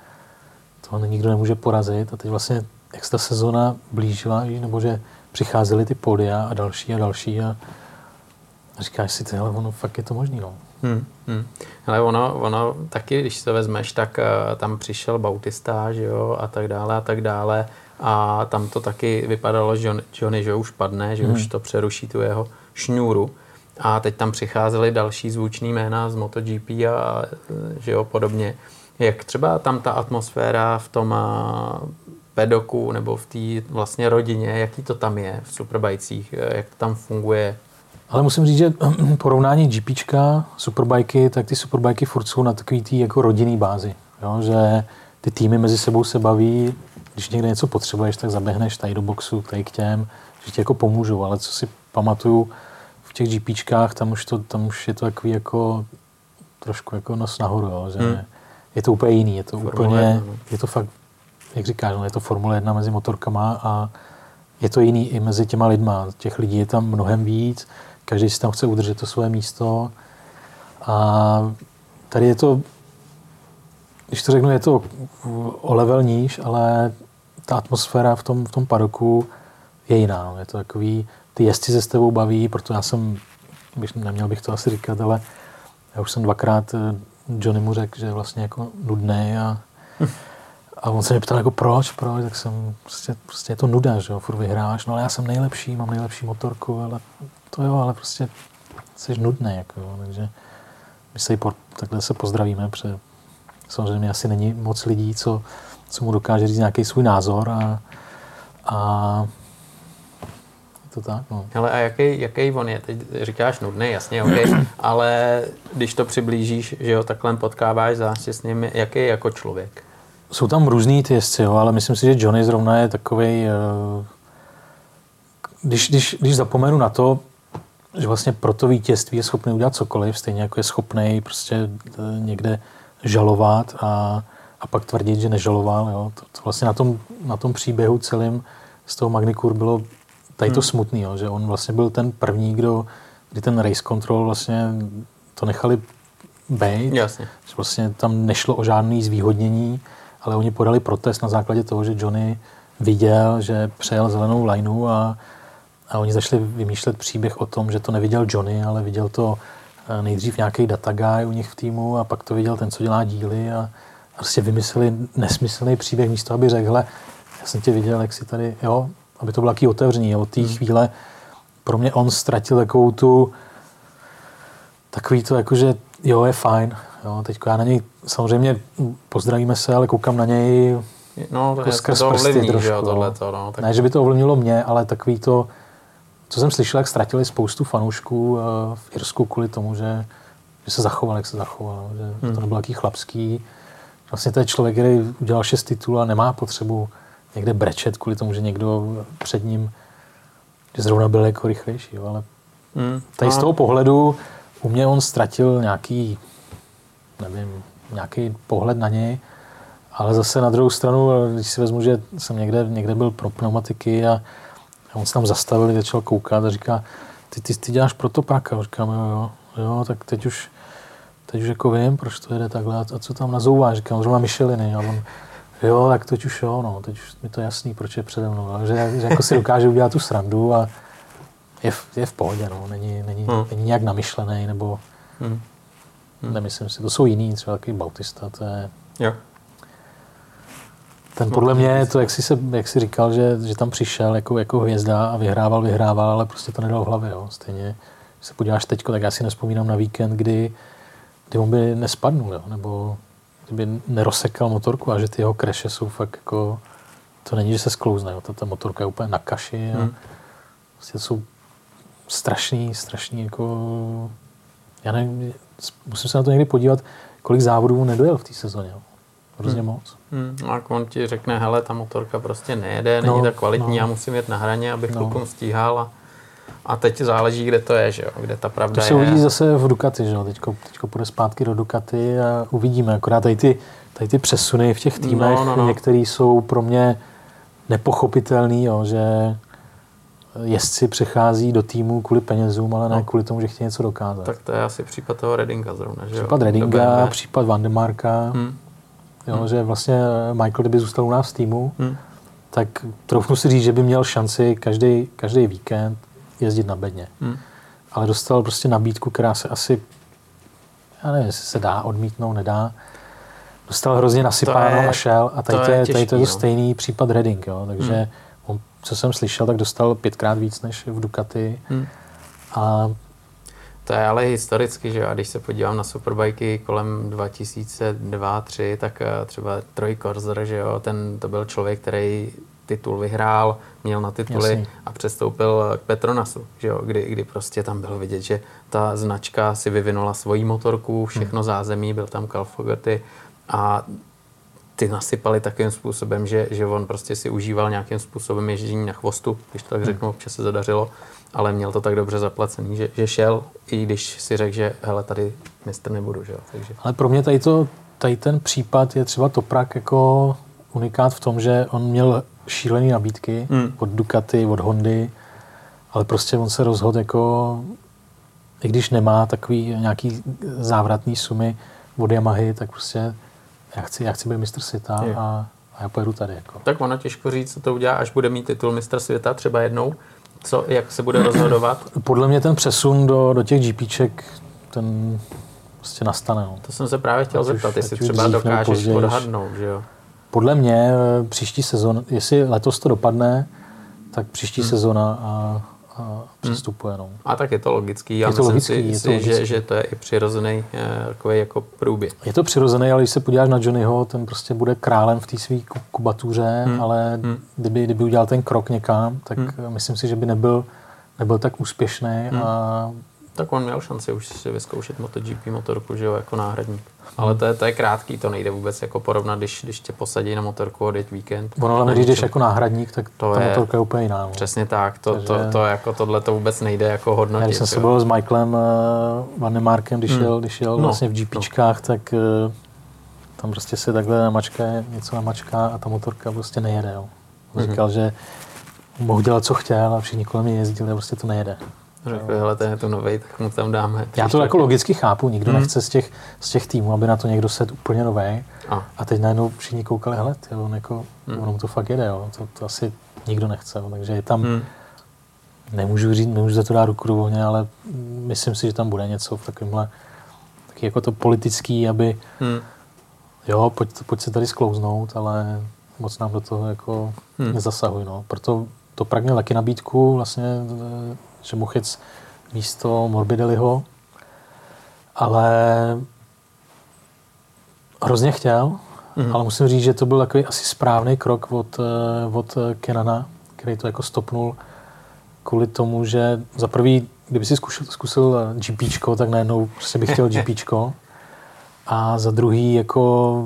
to nikdo nemůže porazit. A teď vlastně, jak se ta sezóna blížila, nebo že přicházely ty podia a další a další a, a říkáš si, ty, ale ono fakt je to možný, no. Hmm, hmm. Ale ono, ono taky, když se vezmeš, tak uh, tam přišel Bautista, že jo, a tak dále, a tak dále. A tam to taky vypadalo, že Johnny, Johnny že už padne, že Hmm. už to přeruší tu jeho šňůru. a teď tam přicházely další zvuční jména z MotoGP a že jo, podobně. Jak třeba tam ta atmosféra v tom pedoku nebo v té vlastně rodině, jaký to tam je v Superbajcích, jak to tam funguje? Ale musím říct, že porovnání GPčka, Superbajky, tak ty Superbajky furt jsou na takový tý jako rodinný bázi. Jo? Že ty týmy mezi sebou se baví, když někde něco potřebuješ, tak zaběhneš tady do boxu, tady k těm, že ti jako pomůžou, ale co si pamatuju v těch GPčkách, tam už, to, tam už je to takový jako trošku jako nos nahoru, jo? že hmm. je to úplně jiný, je to Formule úplně, 1, no. je to fakt, jak říkáš, no, je to Formule 1 mezi motorkama a je to jiný i mezi těma lidma. Těch lidí je tam mnohem víc, každý si tam chce udržet to své místo a tady je to, když to řeknu, je to o level níž, ale ta atmosféra v tom, v tom padoku je jiná. No. Je to takový, ty jezdci se s tebou baví, proto já jsem, bych, neměl bych to asi říkat, ale já už jsem dvakrát eh, Johnny mu řekl, že je vlastně jako nudný a, a on se mě ptal jako proč, proč, tak jsem, prostě, prostě je to nuda, že jo, furt vyhráš, no ale já jsem nejlepší, mám nejlepší motorku, ale to jo, ale prostě jsi nudný, jako jo, takže my se po, takhle se pozdravíme, protože samozřejmě asi není moc lidí, co, co mu dokáže říct nějaký svůj názor a, a to tak, no. Ale a jaký, jaký on je? Teď říkáš nudný, jasně, okay. ale když to přiblížíš, že jo, takhle potkáváš záště s ním, jaký je jako člověk? Jsou tam různý ty jezdci, jo, ale myslím si, že Johnny zrovna je takový. Eh, když, když, když zapomenu na to, že vlastně pro to vítězství je schopný udělat cokoliv, stejně jako je schopný prostě eh, někde žalovat a, a pak tvrdit, že nežaloval. Jo. To, to vlastně na tom, na tom příběhu celým z toho Magnikur bylo tady to hmm. smutný, jo, že on vlastně byl ten první, kdo, kdy ten race control vlastně to nechali být. Jasně. Že vlastně tam nešlo o žádný zvýhodnění, ale oni podali protest na základě toho, že Johnny viděl, že přejel zelenou lineu a, a oni začali vymýšlet příběh o tom, že to neviděl Johnny, ale viděl to eh, nejdřív nějaký data guy u nich v týmu a pak to viděl ten, co dělá díly a, prostě vymysleli nesmyslný příběh místo, aby řekl, já jsem tě viděl, jak si tady, jo, aby to bylo taky otevření. Od té hmm. chvíle pro mě on ztratil takovou tu, takový to, jakože jo, je fajn. Jo, teď já na něj samozřejmě pozdravíme se, ale koukám na něj no, jako skrz to prsty ovlivní, trošku. Jo, tohleto, no, tak... Ne, že by to ovlivnilo mě, ale takový to, co jsem slyšel, jak ztratili spoustu fanoušků eh, v Irsku kvůli tomu, že, že se zachoval, jak se zachoval, že hmm. to nebyl taký chlapský. Vlastně to je člověk, který udělal šest titulů a nemá potřebu někde brečet kvůli tomu, že někdo před ním že zrovna byl jako rychlejší. Jo, ale hmm. tady z toho pohledu u mě on ztratil nějaký, nevím, nějaký pohled na něj, ale zase na druhou stranu, když si vezmu, že jsem někde, někde byl pro pneumatiky a on se tam zastavil, začal koukat a říká, ty, ty, ty děláš proto praka. Říkám, jo, jo, jo, tak teď už, teď už jako vím, proč to jede takhle a co tam nazouvá. Říkám, zrovna Micheliny. A on, Jo, tak teď už jo, no, teď už mi to jasný, proč je přede mnou, ale že, že jako si dokáže udělat tu srandu a je v, je v pohodě, no, není, není, hmm. není nějak namyšlený, nebo hmm. Hmm. nemyslím si, to jsou jiný, třeba takový Bautista, to je... Jo. Ten podle mě, to, jak jsi, se, jak jsi říkal, že, že tam přišel jako, jako hvězda a vyhrával, vyhrával, ale prostě to nedal v hlavě. Jo. Stejně, když se podíváš teď, tak já si nespomínám na víkend, kdy, kdy on by nespadnul, jo, nebo kdyby nerozsekal motorku a že ty jeho kreše jsou fakt jako, to není, že se sklouzne, jo. Ta, ta motorka je úplně na kaši a hmm. vlastně jsou strašný, strašný jako, já nevím, musím se na to někdy podívat, kolik závodů nedojel v té sezóně. Jo. Hrozně hmm. moc. Hmm. A jak on ti řekne, hele, ta motorka prostě nejede, není no, tak kvalitní, no. já musím jet na hraně, abych no. klukom stíhal a a teď záleží, kde to je, že jo? kde ta pravda to se uvidí zase v Ducati, že jo? Teďko, teďko půjde zpátky do Ducati a uvidíme. Akorát tady ty, tady ty přesuny v těch týmech, no, no, no. některé jsou pro mě nepochopitelný, jo? že jezdci přechází do týmu kvůli penězům, ale ne no. kvůli tomu, že chtějí něco dokázat. Tak to je asi případ toho Redinga zrovna, že Případ Redinga, případ Vandemarka, hmm. Jo, hmm. že vlastně Michael, kdyby zůstal u nás v týmu, hmm. tak troufnu si říct, že by měl šanci každý, každý víkend jezdit na bedně. Hmm. Ale dostal prostě nabídku, která se asi, já nevím, jestli se dá odmítnout, nedá. Dostal hrozně nasypáno je, a šel. A tady to, je, těžký, tady to je to no. stejný případ Redding, jo. Takže hmm. on, co jsem slyšel, tak dostal pětkrát víc než v Ducati. Hmm. A To je ale historicky, že jo? A když se podívám na superbajky kolem 2002-2003, tak eh, třeba Troy Korzer, že jo? Ten, to byl člověk, který titul vyhrál, měl na tituly Jasný. a přestoupil k Petronasu, že jo? Kdy, kdy prostě tam bylo vidět, že ta značka si vyvinula svoji motorku, všechno hmm. zázemí, byl tam Cal Fogarty a ty nasypali takovým způsobem, že, že on prostě si užíval nějakým způsobem ježdění na chvostu, když to tak hmm. řeknu, občas se zadařilo, ale měl to tak dobře zaplacený, že, že šel, i když si řekl, že hele, tady mistr nebudu, že jo. Takže. Ale pro mě tady, to, tady ten případ je třeba Toprak jako unikát v tom, že on měl šílené nabídky hmm. od Ducati, od Hondy, ale prostě on se rozhodl jako, i když nemá takový nějaký závratný sumy od Yamahy, tak prostě já chci, já chci být mistr světa a, a já pojedu tady. Jako. Tak ono těžko říct, co to udělá, až bude mít titul mistra světa třeba jednou. Co, jak se bude rozhodovat? Podle mě ten přesun do, do těch GPček, ten prostě nastane. No. To jsem se právě chtěl ať zeptat, už, jestli třeba dokážeš později, odhadnout, že jo? Podle mě eh, příští sezon, jestli letos to dopadne, tak příští hmm. sezona a a přestupuje. No. A tak je to logický. Já je to myslím logický, si, je to logický. Že, že to je i přirozený eh, takový jako průběh. Je to přirozený, ale když se podíváš na Johnnyho, ten prostě bude králem v té své kubatuře, hmm. ale hmm. Kdyby, kdyby udělal ten krok někam, tak hmm. myslím si, že by nebyl, nebyl tak úspěšný hmm. a tak on měl šanci už si vyzkoušet MotoGP motorku, že jo, jako náhradník. Ale to je, to je krátký, to nejde vůbec jako porovnat, když, když tě posadí na motorku odjeď víkend. Ono ale když jdeš jako náhradník, tak to ta je, motorka je úplně jiná. No. Přesně tak, to, Takže, to, to, jako tohle to vůbec nejde jako hodnotit. Já, když jsem se byl s Michaelem uh, Van Markem, když, hmm. jel, když jel no, vlastně v GPčkách, no. tak uh, tam prostě se takhle namačká, něco namačká a ta motorka prostě nejede. Jo. Mm-hmm. říkal, že mohl dělat, co chtěl a všichni kolem mě jezdili a prostě to nejede. Řekl, hele, ten je to nový, tak mu tam dáme. Já to jako logicky chápu, nikdo hmm. nechce z těch, z těch týmů, aby na to někdo set úplně nový. A. a teď najednou všichni koukali, hele, ty, on jako, hmm. ono to fakt jede, jo. To, to, asi nikdo nechce, jo. takže je tam, hmm. nemůžu říct, nemůžu za to dát ruku do ale myslím si, že tam bude něco v takovémhle, taky jako to politický, aby, hmm. jo, pojď, pojď se tady sklouznout, ale moc nám do toho jako hmm. nezasahuj, no. Proto to Prag měl taky nabídku, vlastně jet místo Morbidelliho, ale hrozně chtěl, mm. ale musím říct, že to byl takový asi správný krok od, eh, od Kenana, který to jako stopnul kvůli tomu, že za prvý, kdyby si zkusil, zkusil GPčko, tak najednou prostě bych chtěl GPčko. A za druhý jako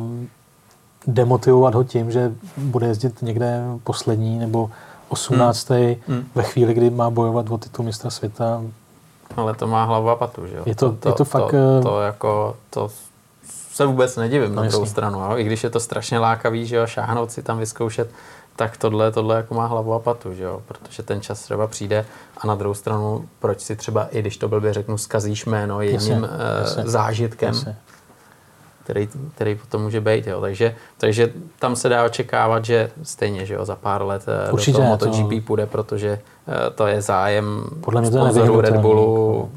demotivovat ho tím, že bude jezdit někde poslední nebo 18. Hmm. hmm. ve chvíli, kdy má bojovat o titul mistra světa. Ale to má hlavu a patu, že jo? Je to, to, je to fakt... To, eh, to, jako, to se vůbec nedivím no, na druhou stranu. Jo? I když je to strašně lákavý, že jo, šáhnout si tam vyzkoušet, tak tohle, tohle jako má hlavu a patu, že jo? protože ten čas třeba přijde a na druhou stranu, proč si třeba, i když to blbě řeknu, skazíš jméno jedním jasně, uh, jasně, zážitkem, jasně který, který potom může být. Jo. Takže, takže tam se dá očekávat, že stejně že jo, za pár let eh, Určitě, do toho MotoGP to... půjde, protože eh, to je zájem Podle mě to Red Bullu,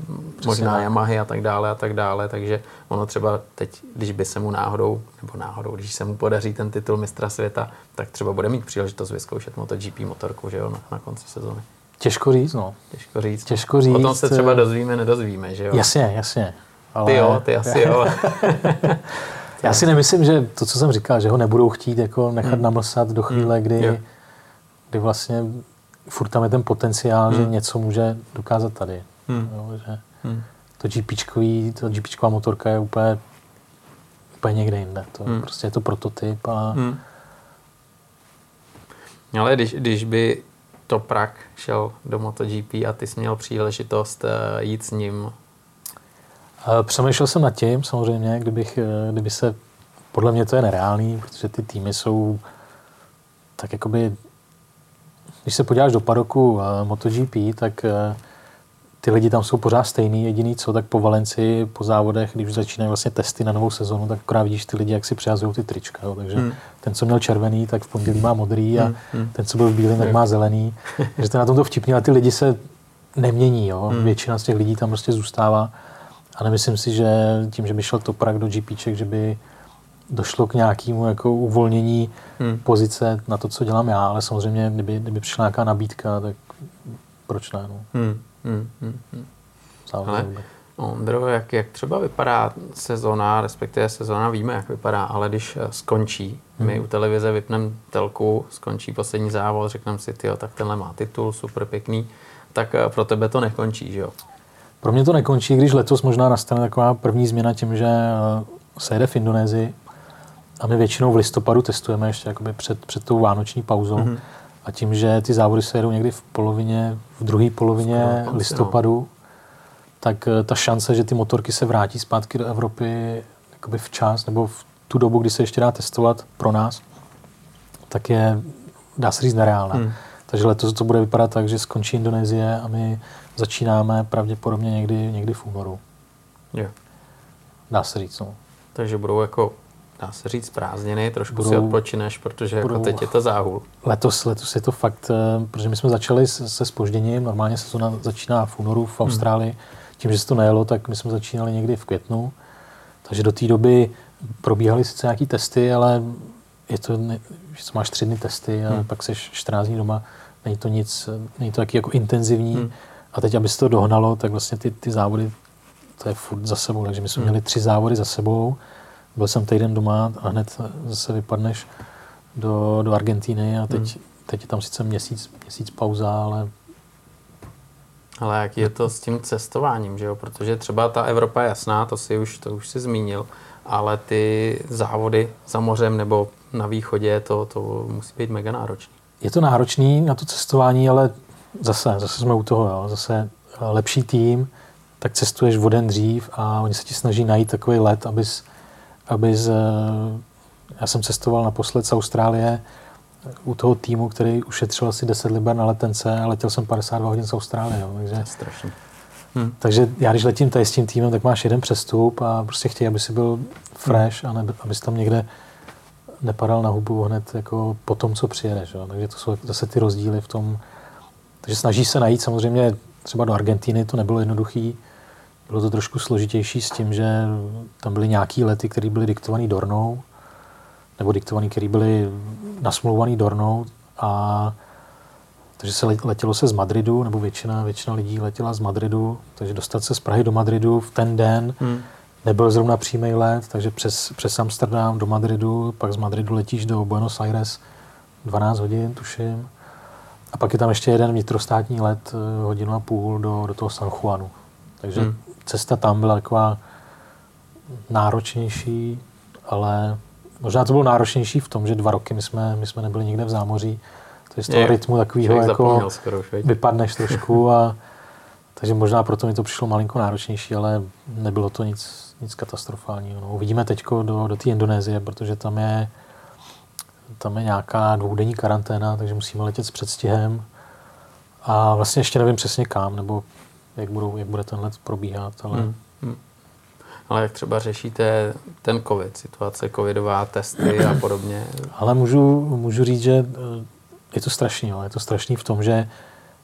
možná tak. Yamahy a tak dále a tak dále, takže ono třeba teď, když by se mu náhodou, nebo náhodou, když se mu podaří ten titul mistra světa, tak třeba bude mít příležitost vyzkoušet MotoGP motorku, že jo, na, na konci sezóny. Těžko říct, no. Těžko říct. Těžko říct. O tom se třeba eh, dozvíme, nedozvíme, že jo? Jasně, jasně. Ale... Ty jo, ty asi jo. Já si nemyslím, že to, co jsem říkal, že ho nebudou chtít jako nechat hmm. namlsat do chvíle, hmm. kdy, kdy vlastně furt tam je ten potenciál, hmm. že něco může dokázat tady. Hmm. Jo, že hmm. To GPčkový, to GPčková motorka je úplně, úplně někde jinde. To, hmm. Prostě je to prototyp a... Hmm. Ale když, když by to Prak šel do MotoGP a ty jsi měl příležitost eh, jít s ním Přemýšlel jsem nad tím, samozřejmě, kdybych, eh, kdyby se, podle mě to je nereálný, protože ty týmy jsou tak jakoby, když se podíváš do paroku eh, MotoGP, tak eh, ty lidi tam jsou pořád stejný, jediný co, tak po Valenci, po závodech, když začínají vlastně testy na novou sezonu, tak akorát vidíš ty lidi, jak si přihazují ty trička. Jo. Takže hmm. ten, co měl červený, tak v pondělí má modrý a hmm. hmm. ten, co byl v bílém, tak má zelený. Takže to na tom to vtipně, a ty lidi se nemění. Jo. Hmm. Většina z těch lidí tam prostě zůstává. A nemyslím si, že tím, že by šel Toprak do GPček, že by došlo k nějakému jako uvolnění hmm. pozice na to, co dělám já, ale samozřejmě, kdyby, kdyby přišla nějaká nabídka, tak proč ne? No. Hmm. Hmm. Hmm. Ale Ondro, jak, jak třeba vypadá sezona, respektive sezona víme, jak vypadá, ale když eh, skončí, hmm. my u televize vypneme telku, skončí poslední závod, řekneme si, tyjo, tak tenhle má titul, super pěkný, tak eh, pro tebe to nekončí, že jo? Pro mě to nekončí, když letos možná nastane taková první změna tím, že eh, se jede v Indonésii a my většinou v listopadu testujeme ještě jakoby před, před tou vánoční pauzou. Mm-hmm. A tím, že ty závody se jedou někdy v polovině, v druhé polovině Skoro, listopadu, no. tak eh, ta šance, že ty motorky se vrátí zpátky do Evropy jakoby včas, nebo v tu dobu, kdy se ještě dá testovat pro nás, tak je, dá se říct, nereálná. Hmm. Takže letos to bude vypadat tak, že skončí Indonésie a my začínáme pravděpodobně někdy, někdy v únoru. Jo. Dá se říct, no. Takže budou jako dá se říct prázdniny, trošku budou, si odpočineš, protože jako budou, jako teď je to záhul. Letos, letos je to fakt, eh, protože my jsme začali se spožděním, normálně sezona začíná v únoru v hmm. Austrálii, hmm. tím, že se to nejelo, tak my jsme začínali někdy v květnu, takže do té doby probíhaly sice nějaké testy, ale je to, že máš tři dny testy a hmm. pak jsi 14 dní doma, není to nic, není to taky jako intenzivní. Hmm. A teď, aby se to dohnalo, tak vlastně ty, ty závody, to je furt za sebou. Takže my jsme hmm. měli tři závody za sebou. Byl jsem týden doma a hned zase vypadneš do, do Argentíny a teď, hmm. teď je tam sice měsíc, měsíc pauza, ale ale jak je to s tím cestováním, že jo? Protože třeba ta Evropa je jasná, to si už, to už si zmínil, ale ty závody za mořem nebo na východě, to, to musí být mega náročný. Je to náročný na to cestování, ale zase, zase jsme u toho, jo. zase eh, lepší tým, tak cestuješ o den dřív a oni se ti snaží najít takový let, abys, abys eh, já jsem cestoval naposled z Austrálie u toho týmu, který ušetřil asi 10 liber na letence a letěl jsem 52 hodin z Austrálie. Jo. Takže, strašný. Hm. Takže já, když letím tady s tím týmem, tak máš jeden přestup a prostě chtějí, aby si byl fresh a ne, aby tam někde nepadal na hubu hned jako po tom, co přijedeš. Jo. Takže to jsou zase ty rozdíly v tom. Takže snaží se najít samozřejmě třeba do Argentiny, to nebylo jednoduché. Bylo to trošku složitější s tím, že tam byly nějaké lety, které byly diktované Dornou, nebo diktované, které byly nasmlouvané Dornou a takže se letělo se z Madridu, nebo většina, většina lidí letěla z Madridu, takže dostat se z Prahy do Madridu v ten den hmm. nebyl zrovna přímý let, takže přes, přes Amsterdam do Madridu, pak z Madridu letíš do Buenos Aires 12 hodin, tuším. A pak je tam ještě jeden vnitrostátní let, eh, hodinu a půl do, do toho San Juanu. Takže hmm. cesta tam byla taková náročnější, ale možná to bylo náročnější v tom, že dva roky my jsme, my jsme nebyli nikde v zámoří, takže z toho je, rytmu takového jako skoro, vypadneš trošku a takže možná proto mi to přišlo malinko náročnější, ale nebylo to nic, nic katastrofálního. No, uvidíme teď do, do té Indonésie, protože tam je, tam je nějaká dvoudenní karanténa, takže musíme letět s předstihem. A vlastně ještě nevím přesně kam, nebo jak, budou, jak bude ten let probíhat, ale... Hmm. Hmm. Ale jak třeba řešíte ten covid, situace covidová, testy a podobně? Ale můžu, můžu říct, že je to strašný, jo. je to strašný v tom, že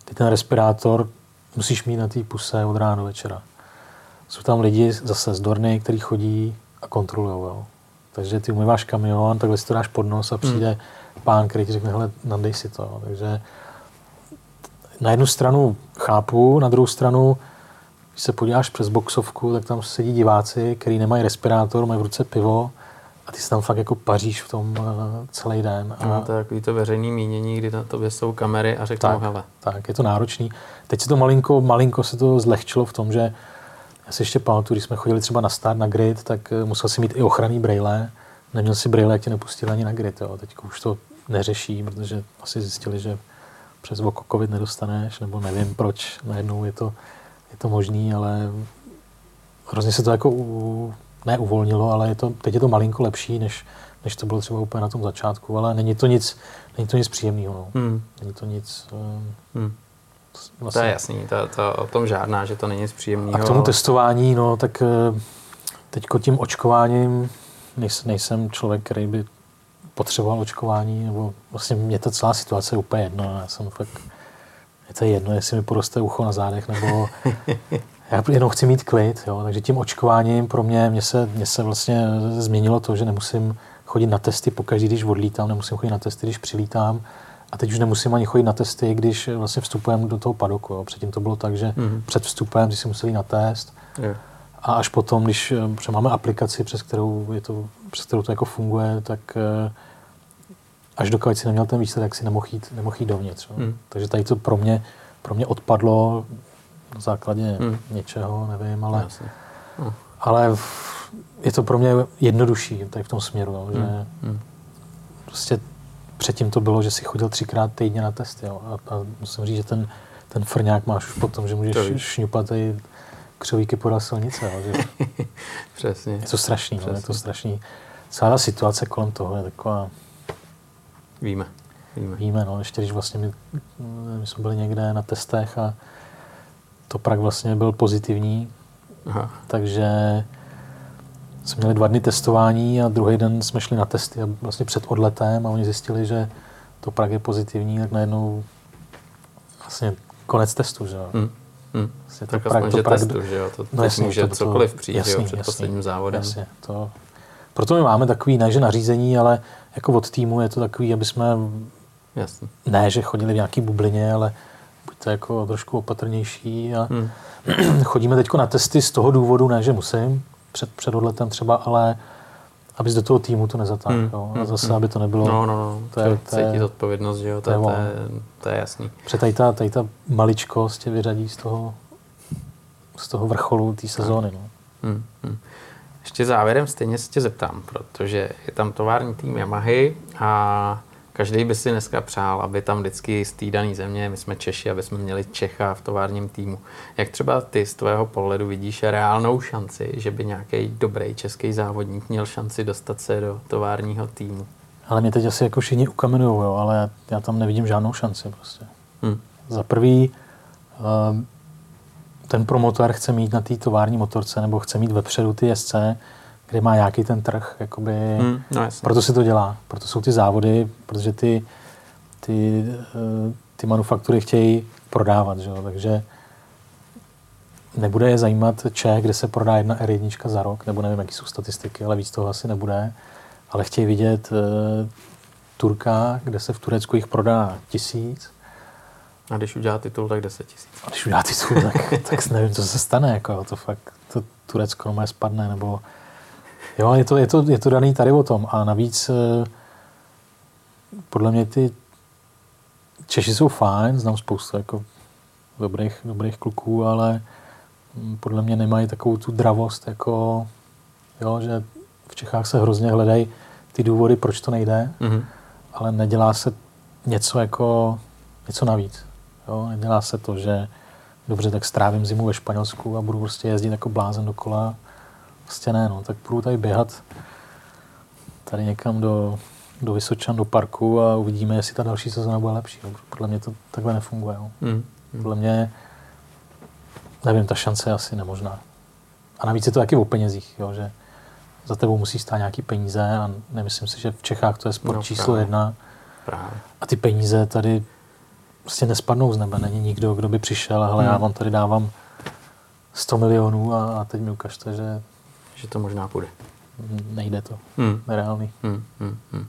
ty ten respirátor musíš mít na té puse od rána do večera. Jsou tam lidi zase z Dorny, kteří chodí a kontrolují. Takže ty umýváš kamion, takhle si to dáš pod nos a hmm. přijde hmm. pán, který ti řekne, hele, nadej si to. Takže na jednu stranu chápu, na druhou stranu, když se podíváš přes boxovku, tak tam sedí diváci, kteří nemají respirátor, mají v ruce pivo a ty se tam fakt jako paříš v tom uh, celý den. A... No, to je takový to veřejný mínění, kdy na tobě jsou kamery a řeknou, tak, hele. Tak, je to náročný. Teď se to malinko, malinko se to zlehčilo v tom, že já si ještě pamatuju, když jsme chodili třeba na start, na grid, tak uh, musel si mít i ochranný brýle. Neměl si brýle, jak tě nepustili ani na grid. Jo. Teď už to neřeší, protože asi zjistili, že přes oko covid nedostaneš, nebo nevím proč, najednou je to, je to možný, ale hrozně se to jako u, ne uvolnilo, ale je to, teď je to malinko lepší, než, než to bylo třeba úplně na tom začátku, ale není to nic, není to nic příjemného. No. Hmm. Není to nic... Um, hmm. Vlastně. To je jasný, to, to, o tom žádná, že to není nic příjemného. A k tomu testování, no tak eh, teď tím očkováním nejsem, nejsem člověk, který by potřeboval očkování, nebo vlastně mě ta celá situace je úplně jedno. Já jsem fakt, je to jedno, jestli mi poroste ucho na zádech, nebo já jenom chci mít klid, jo, takže tím očkováním pro mě, mě se, mě se vlastně změnilo to, že nemusím chodit na testy pokaždé, když odlítám, nemusím chodit na testy, když přilítám A teď už nemusím ani chodit na testy, když vlastně vstupujeme do toho padoku. Jo. Předtím to bylo tak, že mm-hmm. před vstupem si museli na test. Yeah. A až potom, když že máme aplikaci, přes kterou, je to, přes kterou to jako funguje, tak eh, až dokud si neměl ten výsledek, si nemohl jít, nemohl jít dovnitř. Mm. Takže tady to pro mě, pro mě odpadlo na základě mm. něčeho, nevím, ale, mm. ale je to pro mě jednodušší tady v tom směru, jo, že mm. prostě předtím to bylo, že si chodil třikrát týdně na test, jo, a, a musím říct, že ten, ten frňák máš už potom, že můžeš šňupat tady křovíky podél silnice. Jo, že Přesně. Je to strašný, Přesně. No, je to strašný. Celá situace kolem toho je taková... Víme. Víme, Víme no, ještě když vlastně my, my jsme byli někde na testech a to prak vlastně byl pozitivní, Aha. takže jsme měli dva dny testování a druhý den jsme šli na testy a vlastně před odletem a oni zjistili, že to prak je pozitivní, tak najednou vlastně konec testu, že hmm. Hmm. Vlastně tak to aspoň, to že testu, že jo? To, no jasný, může to, to, cokoliv přijít, jasný, jo, před jasný, posledním závodem. Jasně, to, proto my máme takový, ne že nařízení, ale jako od týmu je to takový, aby jsme Jasně. ne, že chodili v nějaký bublině, ale buďte jako trošku opatrnější a hmm. chodíme teď na testy z toho důvodu, ne, že musím, před, před odletem třeba, ale abys do toho týmu to nezatáhl. Hmm. Jo? A hmm, zase, hmm. aby to nebylo... No, no, no. To je, to je, odpovědnost, že jo? To, to, je, to, je, to je jasný. Protože tady ta, tady ta maličkost tě vyřadí z toho, z toho vrcholu té sezóny. No. Hmm. Hmm. Ještě závěrem stejně se tě zeptám, protože je tam tovární tým Yamahy a každý by si dneska přál, aby tam vždycky z té dané země, my jsme Češi, aby jsme měli Čecha v továrním týmu. Jak třeba ty z tvého pohledu vidíš reálnou šanci, že by nějaký dobrý český závodník měl šanci dostat se do továrního týmu? Ale mě teď asi jako všichni ukamenují, jo, ale já tam nevidím žádnou šanci prostě. Hmm. Za prvý, ehm, ten promotor chce mít na té tovární motorce nebo chce mít vepředu ty SC, kde má nějaký ten trh, jakoby, hmm, no proto si to dělá, proto jsou ty závody, protože ty, ty, eh, ty manufaktury chtějí prodávat, že jo? takže nebude je zajímat Čech, kde se prodá jedna R1 za rok, nebo nevím, jaký jsou statistiky, ale víc toho asi nebude, ale chtějí vidět uh, Turka, kde se v Turecku jich prodá tisíc. A když udělá titul, tak 10 tisíc. A když udělá titul, tak, tak nevím, co se stane, jako to fakt, to Turecko spadne, nebo Jo, je to, je to, je to daný tady o tom. A navíc eh, podle mě ty Češi jsou fajn, znám spoustu jako dobrých, dobrých kluků, ale hm, podle mě nemají takovou tu dravost, jako, jo, že v Čechách se hrozně hledají ty důvody, proč to nejde, mm-hmm. ale nedělá se něco jako, něco navíc. Jo? Nedělá se to, že dobře, tak strávím zimu ve Španělsku a budu prostě jezdit jako blázen dokola Prostě ne, no. Tak budu tady běhat tady někam do, do Vysočan, do parku a uvidíme, jestli ta další sezóna bude lepší. No. Podle mě to takhle nefunguje. No. Mm. Podle mě, nevím, ta šance je asi nemožná. A navíc je to taky o penězích, jo, že za tebou musí stát nějaký peníze a nemyslím si, že v Čechách to je sport no, číslo právě. jedna. Právě. A ty peníze tady prostě nespadnou z nebe. Není nikdo, kdo by přišel, ale hmm. já vám tady dávám 100 milionů a, a teď mi ukažte, že že to možná půjde. Nejde to. Hmm. Nereálný. Hmm, hmm, hmm.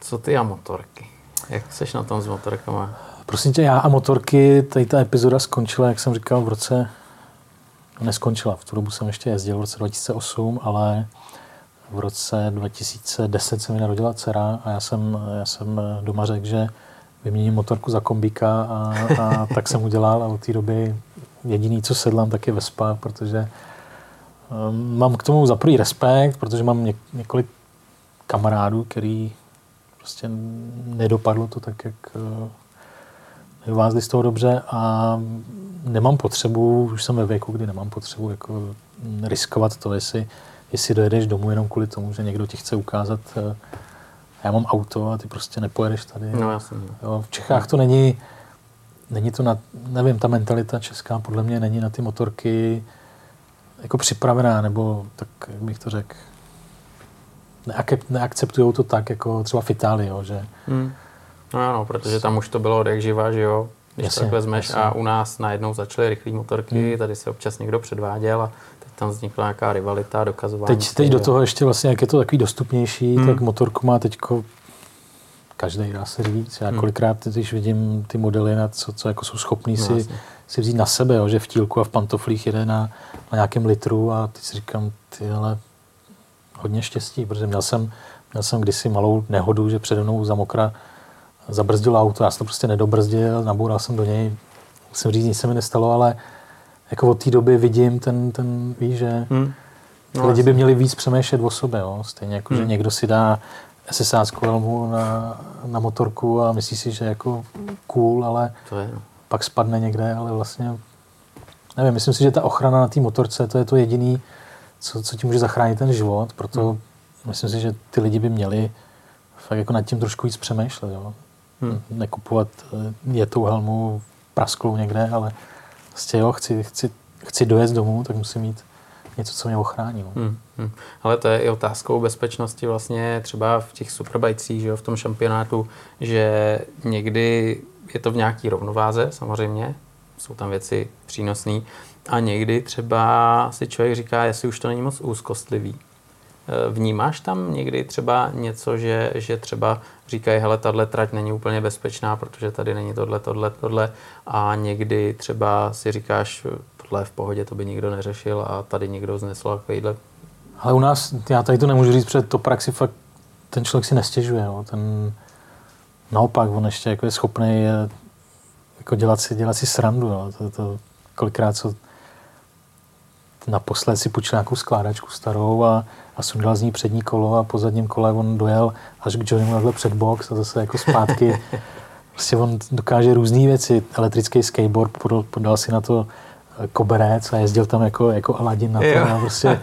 Co ty a motorky? Jak seš na tom s motorkama? Prosím tě, já a motorky, tady ta epizoda skončila, jak jsem říkal, v roce, no neskončila, v tu dobu jsem ještě jezdil v roce 2008, ale v roce 2010 se mi narodila dcera a já jsem, já jsem doma řekl, že vyměním motorku za kombíka a, a tak jsem udělal a od té doby jediný, co sedlám, tak je Vespa, protože mám k tomu za prvý respekt, protože mám něk- několik kamarádů, který prostě nedopadlo to tak, jak eh, nevázli z toho dobře a nemám potřebu, už jsem ve věku, kdy nemám potřebu jako riskovat to, jestli, jestli dojedeš domů jenom kvůli tomu, že někdo ti chce ukázat, eh, já mám auto a ty prostě nepojedeš tady. No, jasně. Jo, v Čechách to není, není to na, nevím, ta mentalita česká podle mě není na ty motorky, jako připravená, nebo tak, jak bych to řekl, neakceptují to tak, jako třeba v Itálii, jo, že... Hmm. No ano, protože tam už to bylo od jak živa, že jo, když jasně, tak vezmeš jasně. a u nás najednou začaly rychlé motorky, hmm. tady se občas někdo předváděl a teď tam vznikla nějaká rivalita, dokazování. Teď, teď do toho ještě vlastně, jak je to takový dostupnější, hmm. tak motorku má teď každý dá se říct. Já Hmm. kolikrát, když vidím ty modely, na co, co jako jsou schopní No, si, jasně. Si vzít na sebe, jo, že v tílku a v pantoflích jede na, na nějakém litru a teď si říkám, ty ale hodně štěstí, protože měl jsem, měl jsem kdysi malou nehodu, že přede mnou za mokra zabrzdil auto, já jsem to prostě nedobrzdil, naboural jsem do něj, musím říct, nic se mi nestalo, ale jako od té doby vidím ten, ten víš, že Hm. ty No, lidi by měli víc přemýšlet o sobě, jo? stejně jako, že Hmm. někdo si dá SSáckou helmu na, na motorku a myslí si, že je jako cool, ale To je, no. Pak spadne někde, ale vlastně nevím, myslím si, že ta ochrana na té motorce, to je to jediný, co, co ti může zachránit ten život, proto Hmm. myslím si, že ty lidi by měli fakt jako nad tím trošku víc přemýšlet, jo. Hm. Nekupovat eh, jetou helmu prasklou někde, ale prostě jo, chci, chci, chci dojet domů, tak musím mít něco, co mě ochrání. No. Hmm, hmm. Ale to je i otázkou bezpečnosti vlastně třeba v těch superbajcích, že jo, v tom šampionátu, že někdy je to v nějaký rovnováze samozřejmě, jsou tam věci přínosné a někdy třeba si člověk říká, jestli už to není moc úzkostlivý. Eh, Vnímáš tam někdy třeba něco, že, že třeba říkají, hele, tahle trať není úplně bezpečná, protože tady není tohle, tohle, tohle a někdy třeba si říkáš, tohle je v pohodě, to by nikdo neřešil a tady někdo znesl takovýhle. Ale u nás, já tady to nemůžu říct, protože to praxi fakt ten člověk si nestěžuje. Jo. Ten, naopak, on ještě jako je schopný eh, jako dělat, si, dělat si srandu. Jo. To, to, kolikrát co naposled si půjčil nějakou skládačku starou a, a sundal z ní přední kolo a po zadním kole on dojel až k Johnnymu takhle před box a zase jako zpátky. prostě on dokáže různé věci. Elektrický skateboard, podal, podal si na to koberec a jezdil tam jako, jako Aladin na to. A prostě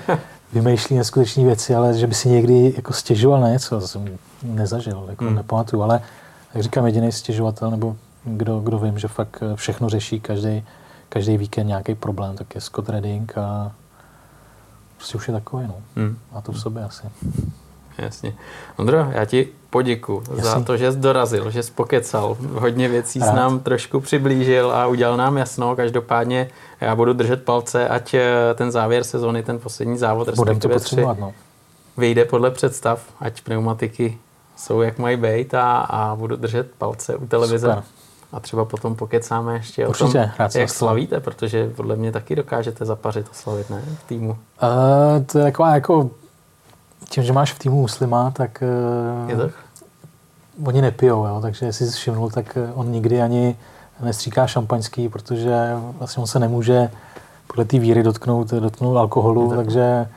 vymýšlí neskutečné věci, ale že by si někdy jako stěžoval na něco, to jsem nezažil, jako Hmm. hmm. nepamatuju, ale jak říkám, jediný stěžovatel, nebo kdo, kdo vím, že fakt eh, všechno řeší každý, každý víkend nějaký problém, tak je Scott Redding a prostě už je takový, no. Hmm. Má to v sobě asi. Jasně. Ondro, já ti poděku za Jasně. to, že jsi dorazil, že jsi pokecal. Hodně věcí jsi Rád. nám trošku přiblížil a udělal nám jasno. Každopádně já budu držet palce, ať eh, ten závěr sezony, ten poslední závod, respektive tři, no. vyjde podle představ, ať pneumatiky jsou jak mají být a, a budu držet palce u televize. Super. A třeba potom pokecáme ještě Určitě, o tom, rád jak slavíte, protože podle mě taky dokážete zapařit a slavit, ne? V týmu. Uh, to je taková jako, tím, že máš v týmu muslima, tak uh, Je to? Oni nepijou, jo, takže jestli jsi všimnul, tak eh, on nikdy ani nestříká šampaňský, protože vlastně on se nemůže podle té víry dotknout, dotknout alkoholu, to- takže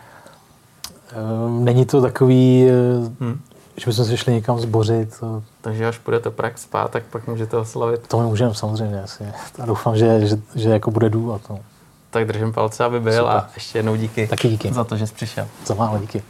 um, není to takový, eh, Hm. že bychom se šli někam zbořit, to, Takže až půjde to prak spát, tak pak můžete oslavit. to můžeme samozřejmě asi. A doufám, že, že, že jako bude důvod. No. Tak držím palce, aby byl Super. a ještě jednou díky Taky díky. za to, že jsi přišel. Za málo díky.